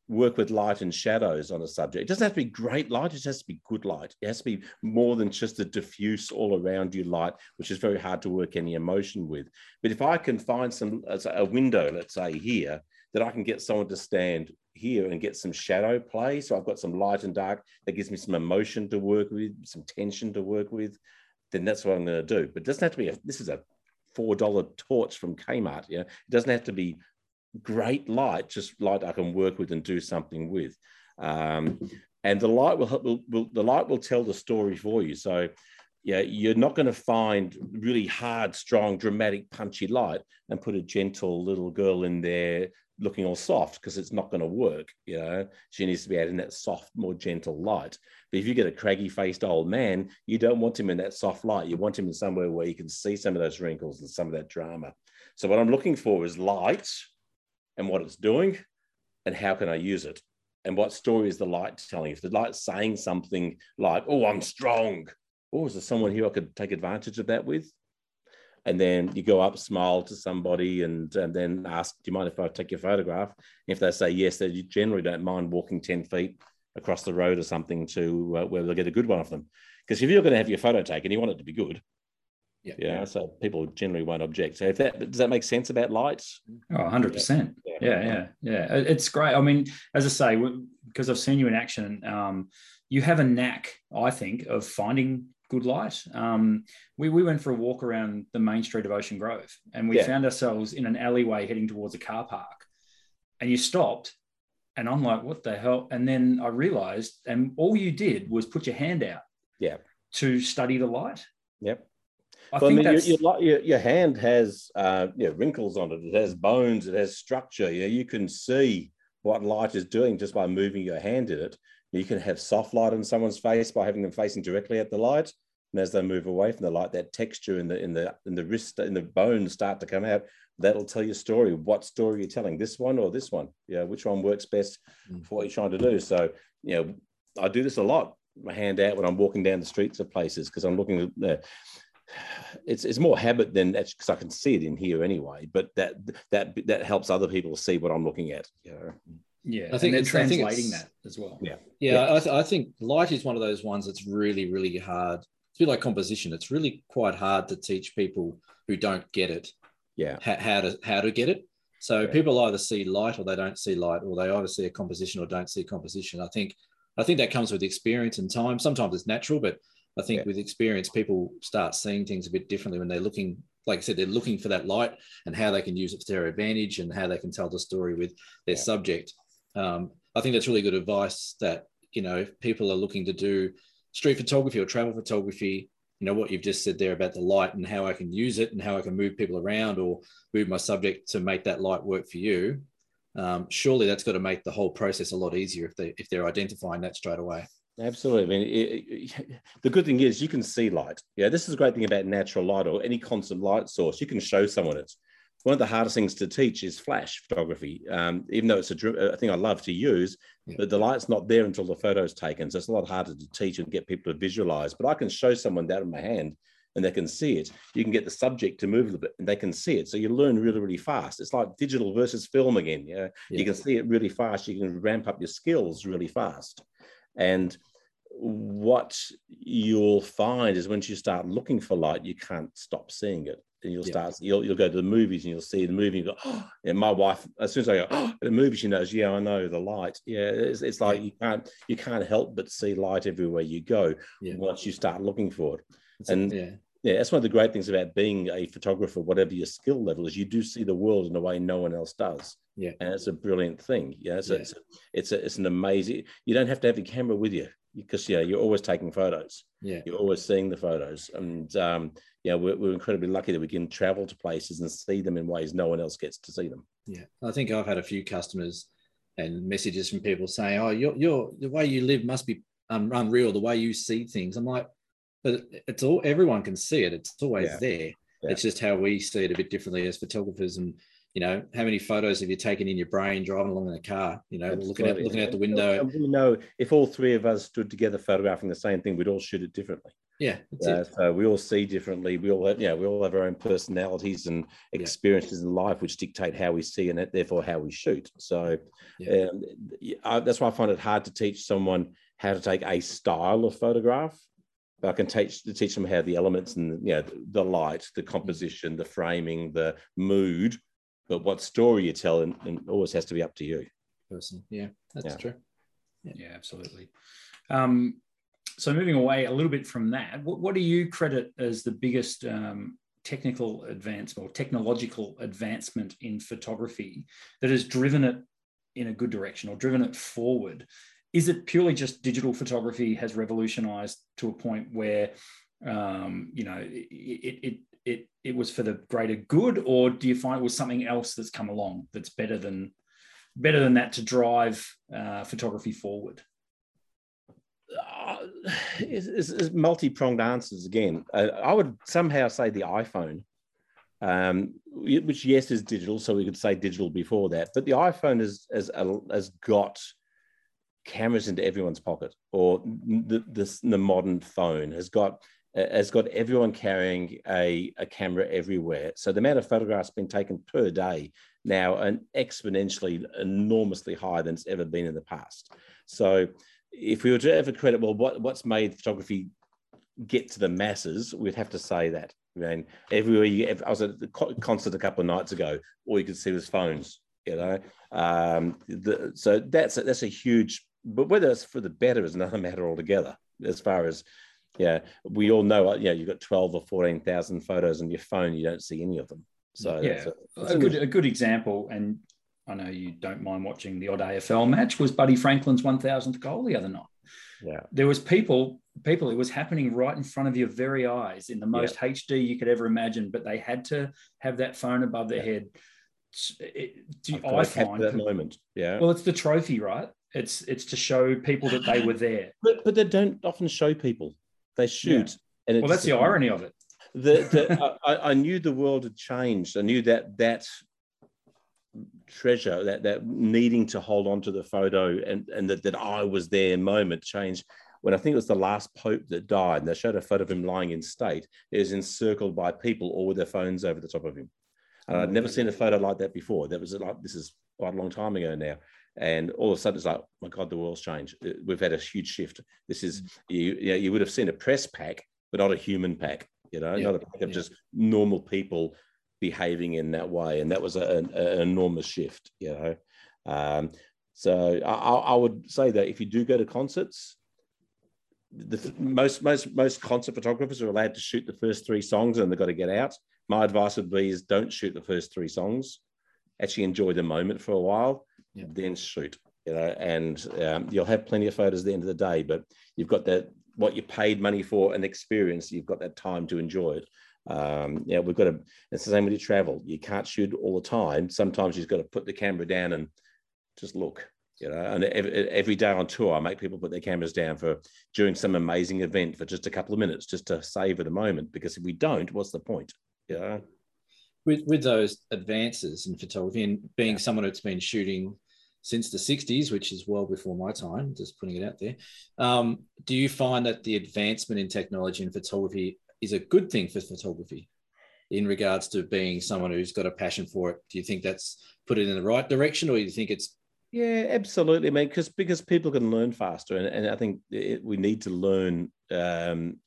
work with light and shadows on a subject, it doesn't have to be great light. It just has to be good light. It has to be more than just a diffuse all around you light, which is very hard to work any emotion with. But if I can find some a window, let's say here, that I can get someone to stand here and get some shadow play. So I've got some light and dark that gives me some emotion to work with, some tension to work with. Then that's what I'm going to do. But it doesn't have to be a. This is a four dollar torch from Kmart. Yeah, it doesn't have to be great light. Just light I can work with and do something with. Um, and the light will, help, will, will the light will tell the story for you. So yeah, you're not going to find really hard, strong, dramatic, punchy light and put a gentle little girl in there looking all soft because it's not going to work. You know, she needs to be out in that soft, more gentle light. But if you get a craggy faced old man, you don't want him in that soft light. You want him in somewhere where you can see some of those wrinkles and some of that drama. So what I'm looking for is light and what it's doing and how can I use it? And what story is the light telling? If the light's saying something like, oh, I'm strong. Oh, is there someone here I could take advantage of that with? And then you go up, smile to somebody, and, and then ask, Do you mind if I take your photograph? And If they say yes, they generally don't mind walking 10 feet across the road or something to uh, where they'll get a good one of them. Because if you're going to have your photo taken, you want it to be good. Yeah. Yeah. So people generally won't object. So if that does that make sense about lights? Oh, 100%. Yeah, yeah, yeah. It's great. I mean, as I say, because I've seen you in action, um, you have a knack, I think, of finding good light. Um, we, we went for a walk around the main street of Ocean Grove and we Yeah. found ourselves in an alleyway heading towards a car park. And you stopped, and I'm like, what the hell? And then I realized, and all you did was put your hand out Yeah. to study the light. Yep. I Well, I mean, your, your, your, hand has uh, you know, wrinkles on it. It has bones. It has structure. You know, you can see what light is doing just by moving your hand in it. You can have soft light on someone's face by having them facing directly at the light, and as they move away from the light, that texture in the in the in the wrist in the bones start to come out. That'll tell your story. What story you're telling? This one or this one? Yeah, which one works best Mm. for what you're trying to do? So, you know, I do this a lot. My hand out when I'm walking down the streets of places because I'm looking at. Uh, it's it's more habit than that because I can see it in here anyway. But that that that helps other people see what I'm looking at. You know? yeah, I think and they're it's- I think translating it's- that as well. Yeah. Yeah, I, th- I think light is one of those ones that's really, really hard. It's a bit like composition. It's really quite hard to teach people who don't get it Yeah, how, how to how to get it. So Yeah. people either see light or they don't see light, or they either see a composition or don't see composition. I think I think that comes with experience and time. Sometimes it's natural, but I think Yeah. with experience, people start seeing things a bit differently when they're looking. Like I said, they're looking for that light and how they can use it to their advantage and how they can tell the story with their Yeah. subject. Um, I think that's really good advice. That you know, if people are looking to do street photography or travel photography, you know what you've just said there about the light and how I can use it and how I can move people around or move my subject to make that light work for you. Um, surely that's got to make the whole process a lot easier if they if they're identifying that straight away. Absolutely. I mean, it, it- the good thing is you can see light. Yeah, this is a great thing about natural light or any constant light source. You can show someone it. One of the hardest things to teach is flash photography. Um, even though it's a, a thing I love to use, Yeah. but the light's not there until the photo's taken. So it's a lot harder to teach and get people to visualize. But I can show someone that in my hand and they can see it. You can get the subject to move a little bit and they can see it. So you learn really, really fast. It's like digital versus film again. Yeah. Yeah. You can see it really fast. You can ramp up your skills really fast. And what you'll find is once you start looking for light, you can't stop seeing it. And you'll Yeah. start, you'll, you'll go to the movies and you'll see the movie and go, oh, and my wife, as soon as I go, oh, the movie, she knows, yeah, I know the light. Yeah, it's, it's like you can't, you can't help but see light everywhere you go Yeah. once you start looking for it. It's- And- yeah, Yeah, that's one of the great things about being a photographer, whatever your skill level is, you do see the world in a way no one else does. Yeah. And it's a brilliant thing. Yeah. So Yeah. it's, it's, a, it's an amazing, you don't have to have your camera with you because, yeah, you're always taking photos. yeah, You're always seeing the photos. And, um, yeah, we're, we're incredibly lucky that we can travel to places and see them in ways no one else gets to see them. yeah. I think I've had a few customers and messages from people saying, "Oh, your your the way you live must be um, unreal. The way you see things." I'm like, but it's all everyone can see it. It's always Yeah. there. Yeah. It's just how we see it a bit differently as photographers. And you know, how many photos have you taken in your brain driving along in a car? You know, looking out looking out the window. And we know if all three of us stood together photographing the same thing, we'd all shoot it differently. Yeah, Yeah, it. so we all see differently. We all have, yeah, we all have our own personalities and Yeah. experiences in life, which dictate how we see and therefore how we shoot. So Yeah. um, I, that's why I find it hard to teach someone how to take a style of photograph. But I can teach to teach them how the elements and you know the light, the composition, the framing, the mood, but what story you tell, and, and always has to be up to you. Person. Yeah, that's Yeah. true. Yeah, absolutely. Um, so moving away a little bit from that, what, what do you credit as the biggest um, technical advancement or technological advancement in photography that has driven it in a good direction or driven it forward? Is it purely just digital photography has revolutionized to a point where um, you know it, it it it was for the greater good, or do you find it was something else that's come along that's better than better than that to drive uh, photography forward? uh, it's, it's, multi-pronged answers again. Uh, I would somehow say the iPhone, um, which yes is digital, so we could say digital before that, but the iPhone has has, has got cameras into everyone's pocket, or the, the, the modern phone has got has got everyone carrying a, a camera everywhere. So the amount of photographs being taken per day now and exponentially enormously higher than it's ever been in the past. So if we were to ever credit, well, what, what's made photography get to the masses, we'd have to say that. I mean, everywhere you, I was at the concert a couple of nights ago, all you could see was phones, you know. Um, the, so that's a, that's a huge, but whether it's for the better is another matter altogether. As far as, yeah, we all know, uh, you know, you've got 12 or 14,000 photos on your phone, you don't see any of them. So yeah, that's a, that's a good a good example, and I know you don't mind watching the odd AFL match. Was Buddy Franklin's one thousandth goal the other night? Yeah. there was people people. It was happening right in front of your very eyes in the most HD you could ever imagine. But they had to have that phone above their Yeah. head. It- do- I find that moment. Yeah. well, it's the trophy, right? It's it's to show people that they were there. but, but they don't often show people. They shoot. And it Well, that's the irony of it. the, the, I, I knew the world had changed. I knew that that treasure, that that needing to hold on to the photo, and and that, that I was there moment changed when I think it was the last pope that died. And they showed a photo of him lying in state. It was encircled by people, all with their phones over the top of him. And I'd oh, never seen a photo like that before. That was like this is quite a long time ago now. And all of a sudden, it's like, my God, the world's changed. Uh, We've had a huge shift. This is you. You, know, you would have seen a press pack, but not a human pack. You know, Yeah, not a pack of yeah. just normal people behaving in that way, and that was a, an, an enormous shift. You know, um, so I, I I would say that if you do go to concerts, the most most most concert photographers are allowed to shoot the first three songs and they've got to get out. My advice would be is don't shoot the first three songs. Actually enjoy the moment for a while, Yeah. then shoot. You know, and um, you'll have plenty of photos at the end of the day, but you've got that what you paid money for an experience. You've got that time to enjoy it. Um, yeah, we've got to. It's the same when you travel. You can't shoot all the time. Sometimes you've got to put the camera down and just look you know and every, every day on tour i make people put their cameras down for during some amazing event for just a couple of minutes just to savor the moment because if we don't what's the point you know with with those advances in photography and being Yeah. someone that's been shooting since the 60s which is well before my time just putting it out there. Um, do you find that the advancement in technology and photography is a good thing for photography in regards to being someone who's got a passion for it? Do you think that's put it in the right direction or do you think it's yeah absolutely man because because people can learn faster and, and i think it, we need to learn um,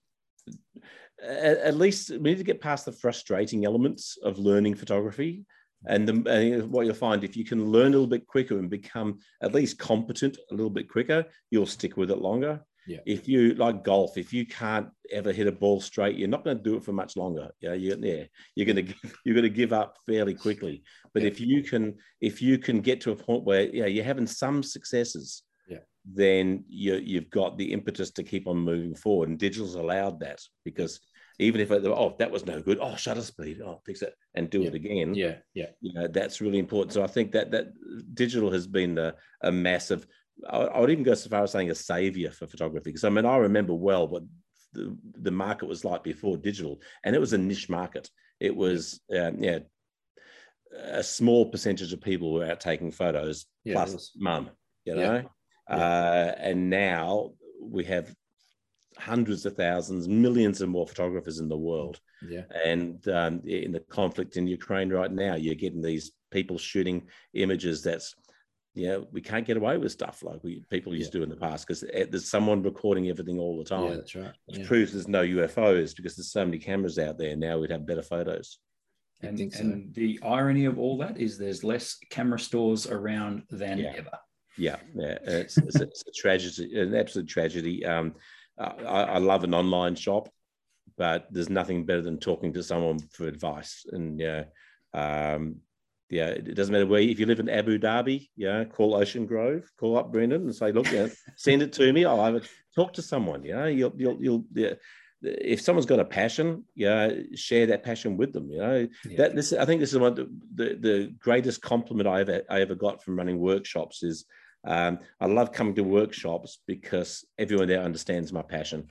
at least we need to get past the frustrating elements of learning photography and, the, and what you'll find if you can learn a little bit quicker and become at least competent a little bit quicker you'll stick with it longer Yeah. if you like golf if you can't ever hit a ball straight you're not going to do it for much longer yeah you yeah you're going to you're going to give up fairly quickly but Yeah. if you can if you can get to a point where yeah you're having some successes Yeah. then you you've got the impetus to keep on moving forward and digital's allowed that because even if oh that was no good. Oh shutter speed oh fix it and do it again. Yeah yeah. You know that's really important. So i think that that digital has been a, a massive I, I would even go so far as saying a savior for photography because i mean i remember well what the, the market was like before digital and it was a niche market. It was um, yeah a small percentage of people were out taking photos Yeah, plus mum you Yeah. know? Uh, and now we have hundreds of thousands millions of more photographers in the world yeah and um, in the conflict in Ukraine right now, you're getting these people shooting images that's, you know, we can't get away with stuff like we people used to do in the past because there's someone recording everything all the time. yeah that's right Which yeah. proves there's no UFOs because there's so many cameras out there now. We'd have better photos. I And, think so. and the irony of all that is there's less camera stores around than Yeah. ever. Yeah, yeah, it's, it's, a, it's a tragedy, an absolute tragedy. Um, I, I love an online shop, but there's nothing better than talking to someone for advice. And yeah, um, yeah, it doesn't matter where. If you live in Abu Dhabi, yeah, call Ocean Grove, call up Brendan and say, look, yeah, send it to me. I'll have it. Talk to someone. You know, you'll you'll you'll. Yeah, if someone's got a passion, yeah, share that passion with them. You know, Yeah. that this I think this is one of the, the, the greatest compliment I ever I ever got from running workshops is um, I love coming to workshops because everyone there understands my passion.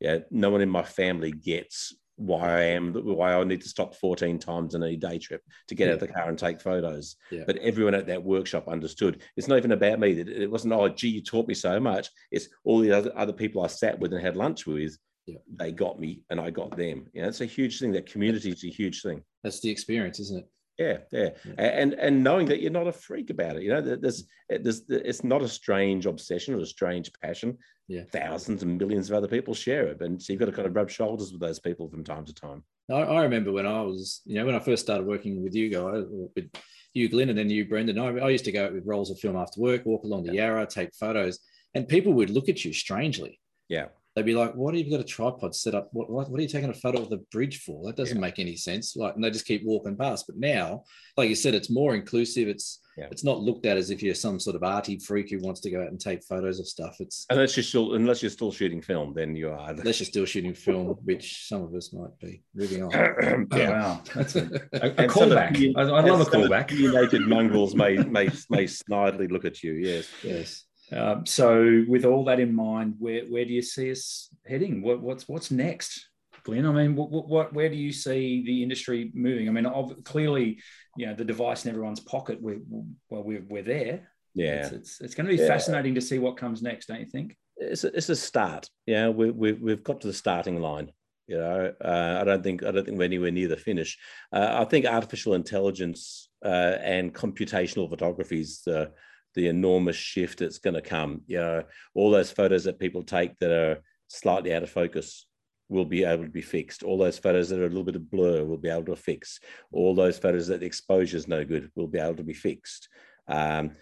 Yeah, no one in my family gets why I am why I need to stop 14 times in a day trip to get out of the car and take photos. Yeah. But everyone at that workshop understood. It's not even about me. It, it wasn't, oh, gee, you taught me so much. It's all the other, other people I sat with and had lunch with. Yeah. They got me and I got them. Know, it's a huge thing. That community is a huge thing. that's the experience isn't it Yeah, yeah, Yeah. And and knowing that you're not a freak about it, you know, that there's there's it's not a strange obsession or a strange passion. Yeah. thousands and millions of other people share it, and so you've got to kind of rub shoulders with those people from time to time. I, I remember when I was, you know, when I first started working with you guys, with you, Glynn, and then you, Brendan. I, I used to go out with rolls of film after work, walk along the Yarra, take photos, and people would look at you strangely. Yeah, They'd be like, "What have you got a tripod set up? What, what, what are you taking a photo of the bridge for? That doesn't Yeah. make any sense." Like, and they just keep walking past. But now, like you said, it's more inclusive. It's Yeah. it's not looked at as if you're some sort of arty freak who wants to go out and take photos of stuff. It's unless you're still unless you're still shooting film, then you are. unless you're still shooting film, which some of us might be. Moving on. Oh, yeah. wow. That's a, a, a And some callback. I, I love a and some of callback. United mongrels may may may snidely look at you. Yes. yes. Um, so, with all that in mind, where where do you see us heading? What, what's what's next, Glynn? I mean, what, what, where do you see the industry moving? I mean, clearly, you know, the device in everyone's pocket. We're well, we're, we're there. Yeah. It's, it's, it's going to be Yeah. fascinating to see what comes next, don't you think? it's a, it's a start. Yeah, we, we, we've got to the starting line. You know, uh, I don't think I don't think we're anywhere near the finish. Uh, I think artificial intelligence uh, and computational photography is the the enormous shift that's going to come. You know, all those photos that people take that are slightly out of focus will be able to be fixed. All those photos that are a little bit of blur will be able to fix. All those photos that the exposure is no good will be able to be fixed. Um,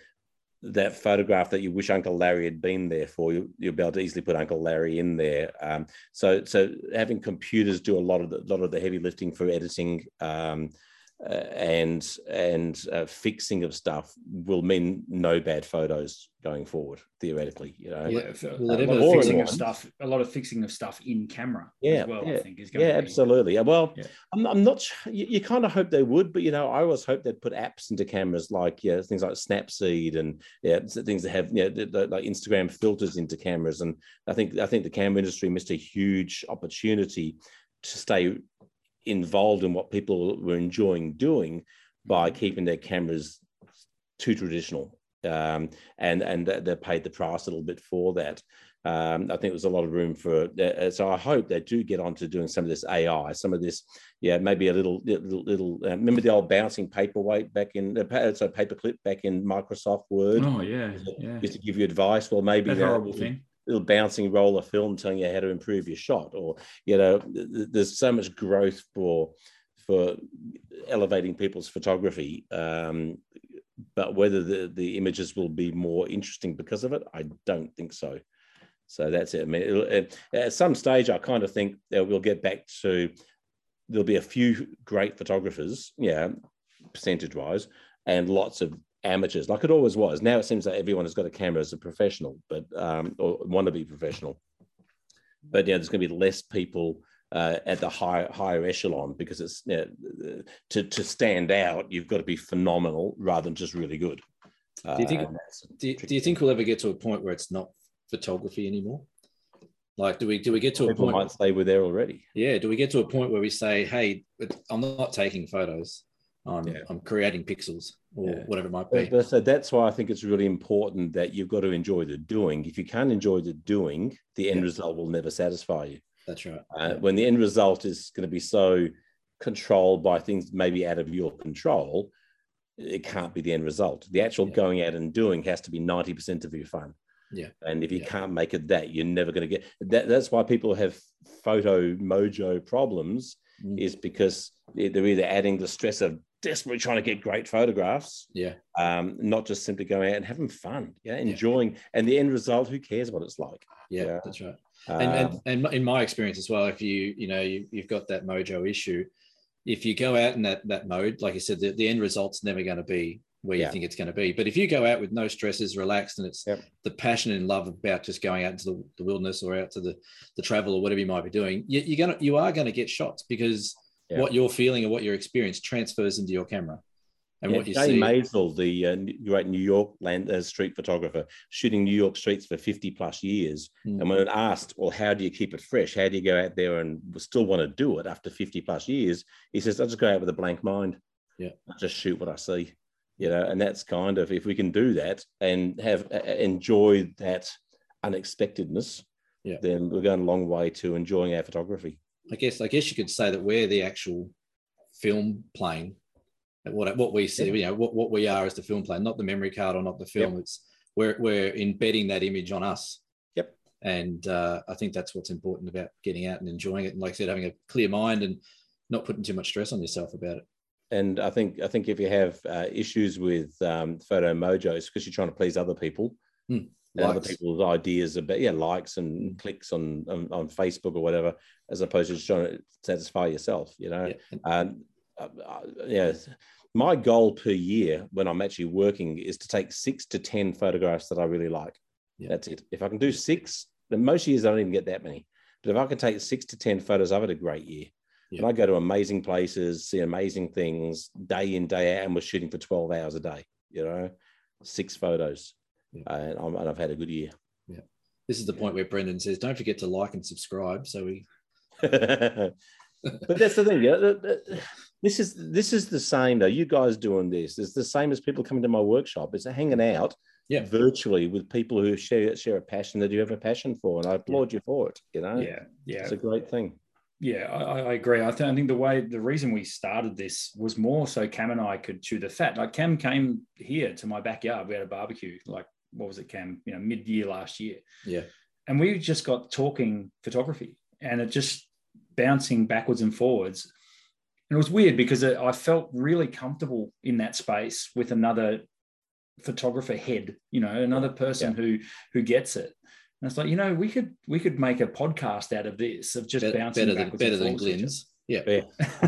that photograph that you wish Uncle Larry had been there for, you, you'll be able to easily put Uncle Larry in there. Um, so, so having computers do a lot of the, lot of the heavy lifting for editing um, uh, and and uh, fixing of stuff will mean no bad photos going forward theoretically you know? Yeah, Will a lot of fixing of stuff a lot of fixing of stuff in camera Yeah, as well yeah, i think is going yeah to be absolutely. Well Yeah. I'm, I'm not su- you, you kind of hope they would but you know i always hope they'd put apps into cameras like yeah things like snapseed and yeah things that have yeah the, the, like instagram filters into cameras. And i think i think the camera industry missed a huge opportunity to stay involved in what people were enjoying doing by keeping their cameras too traditional um, and and they paid the price a little bit for that. Um, I think there's a lot of room for uh, so I hope they do get on to doing some of this AI, some of this, yeah, maybe a little little, little uh, remember the old bouncing paperweight back in uh, so paperclip back in Microsoft Word? Oh yeah yeah. used to give you advice. Well, maybe that uh, horrible thing little bouncing roll of film telling you how to improve your shot, or you know, th- th- there's so much growth for for elevating people's photography. Um, but whether the, the images will be more interesting because of it, I don't think so. So that's it. I mean, it, at some stage, I kind of think that we'll get back to there'll be a few great photographers, yeah, percentage wise, and lots of amateurs, like it always was. Now it seems like everyone has got a camera as a professional, but um, or want to be professional. But yeah, there's going to be less people uh, at the higher higher echelon because it's you know, to to stand out, you've got to be phenomenal rather than just really good. Do you think- Uh, Do you, do you think we'll ever get to a point where it's not photography anymore? Like, do we do we get to a people point? might say we're there already? Yeah, do we get to a point where we say, "Hey, I'm not taking photos. I'm Yeah. I'm creating pixels or Yeah. whatever it might be." but so that's why I think it's really important that you've got to enjoy the doing. If you can't enjoy the doing, the end Yeah. result will never satisfy you. That's right. Uh, when the end result is going to be so controlled by things maybe out of your control, it can't be the end result. The actual going out and doing has to be 90% of your fun. Yeah. And if you can't make it that, you're never going to get that. That's why people have photo mojo problems, Mm. is because they're either adding the stress of desperately trying to get great photographs, Yeah, um, not just simply going out and having fun, yeah, enjoying. And the end result, who cares what it's like? yeah, Yeah. that's right. Um, and, and and in my experience as well, if you you know you, you've got that mojo issue, if you go out in that that mode, like I said, the, the end result's never going to be where Yeah. you think it's going to be. But if you go out with no stresses, relaxed, and it's Yep. the passion and love about just going out into the, the wilderness or out to the the travel or whatever you might be doing, you, you're gonna you are going to get shots because Yeah. what you're feeling and what you're experiencing transfers into your camera, and yeah, what you Jay see. Maisel, the uh, great New York land uh, street photographer, shooting New York streets for 50 plus years. Mm. And when asked, well, how do you keep it fresh? How do you go out there and still want to do it after 50 plus years? He says, I just go out with a blank mind. Yeah. I just shoot what I see. You know, and that's kind of if we can do that and have uh, enjoy that unexpectedness, Yeah. then we're going a long way to enjoying our photography. I guess I guess you could say that we're the actual film plane. What what we see, Yeah. you know, what, what we are is the film plane, not the memory card or not the film. It's we're we're embedding that image on us. Yep. And uh, I think that's what's important about getting out and enjoying it, and like I said, having a clear mind and not putting too much stress on yourself about it. And I think I think if you have uh, issues with um, photo mojos because you're trying to please other people, Hmm. And other Likes. people's ideas about yeah likes and clicks on, on on Facebook or whatever, as opposed to just trying to satisfy yourself, you know. Yeah. Uh, uh, yeah, my goal per year when I'm actually working is to take six to ten photographs that I really like. Yeah. That's it. If I can do six, then most years I don't even get that many. But if I can take six to ten photos, I've had a great year. Yeah. And I go to amazing places, see amazing things day in, day out, and we're shooting for 12 hours a day, you know, six photos. Yeah. Uh, and, I'm, and I've had a good year. This is the point where Brendan says, "Don't forget to like and subscribe." So we, but that's the thing. Yeah, th- th- this is this is the same though. You guys doing this is the same as people coming to my workshop. It's hanging out Yeah. virtually with people who share share a passion that you have a passion for, and I applaud you for it. You know, yeah yeah it's a great thing. Yeah, I, I agree. I, th- I think the way the reason we started this was more so Cam and I could chew the fat. Like Cam came here to my backyard. We had a barbecue. Like what was it, Cam? You know, mid year last year, yeah, and we just got talking photography, and it just bouncing backwards and forwards. And it was weird because it, I felt really comfortable in that space with another photographer head, you know, another person yeah. who who gets it. And it's like, you know, we could we could make a podcast out of this of just better, bouncing better than better than Glynn's. Yeah, yeah,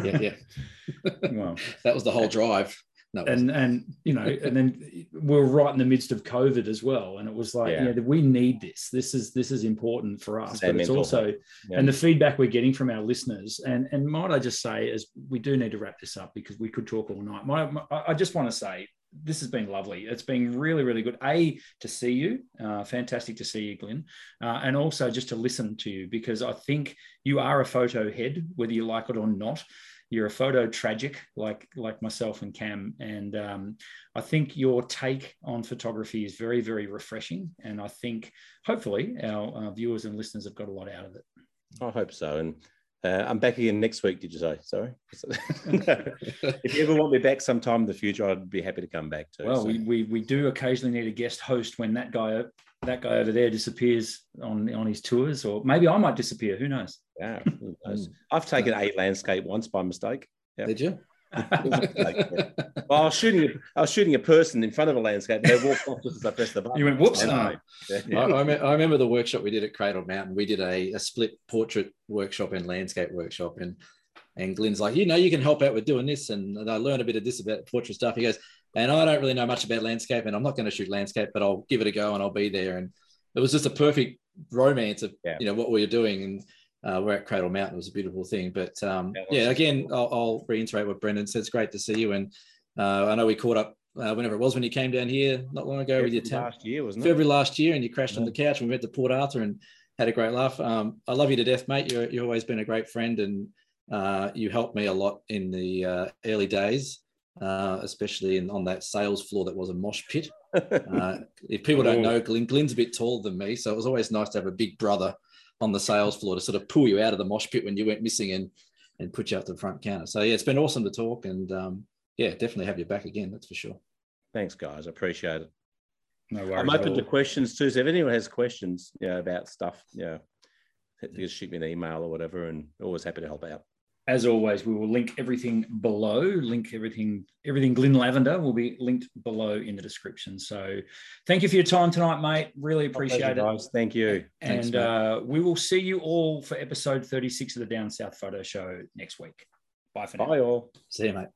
yeah. yeah. well, that was the whole drive. No, and and you know, and then we're right in the midst of COVID as well, and it was like, yeah, yeah we need this. This is this is important for us, but it's also, yeah. and the feedback we're getting from our listeners, and and might I just say, as we do need to wrap this up because we could talk all night. My, my I just want to say this has been lovely. It's been really, really good. A to see you, uh, fantastic to see you, Glynn, uh, and also just to listen to you because I think you are a photo head, whether you like it or not. You're a photo tragic, like like myself and Cam, and um, I think your take on photography is very, very refreshing. And I think hopefully our uh, viewers and listeners have got a lot out of it. I hope so, and uh, I'm back again next week. Did you say? Sorry. if you ever want me back sometime in the future, I'd be happy to come back too. Well, so. we, we we do occasionally need a guest host when that guy that guy over there disappears on on his tours, or maybe I might disappear. Who knows? Yeah, who? Mm. I've taken a landscape once by mistake. Yep. Did you? well, I was shooting. I was shooting a person in front of a landscape. They walked off just as I pressed the button. You went whoops. No. Yeah. I, I, remember the workshop we did at Cradle Mountain. We did a, a split portrait workshop and landscape workshop, and and Glynn's like, you know, you can help out with doing this, and I learned a bit of this about portrait stuff. He goes, and I don't really know much about landscape, and I'm not going to shoot landscape, but I'll give it a go, and I'll be there. And it was just a perfect romance of yeah. you know what we were doing, and uh, we're at Cradle Mountain. It was a beautiful thing. But um, yeah, yeah, again, I'll, I'll, reiterate what Brendan said. It's great to see you. And uh, I know we caught up uh, whenever it was when you came down here not long ago February with your last year, wasn't it? February last year, and you crashed yeah. on the couch and we went to Port Arthur and had a great laugh. Um, I love you to death, mate. You're, you've always been a great friend, and uh, you helped me a lot in the uh, early days. Uh, especially in, on that sales floor that was a mosh pit. Uh, if people don't know, Glynn, Glynn's a bit taller than me, so it was always nice to have a big brother on the sales floor to sort of pull you out of the mosh pit when you went missing and and put you up to the front counter. So yeah, it's been awesome to talk and um, yeah, definitely have you back again. That's for sure. Thanks, guys. I appreciate it. No worries. I'm open to questions too. So if anyone has questions, you know, about stuff, you know, just shoot me an email or whatever, and always happy to help out as always, we will link everything below. Link everything, everything Glynn Lavender will be linked below in the description. So, thank you for your time tonight, mate. Really appreciate pleasure, it, guys. Thank you. And Thanks, uh, we will see you all for episode 36 of the Down South Photo Show next week. Bye for now. Bye, all. See you, mate.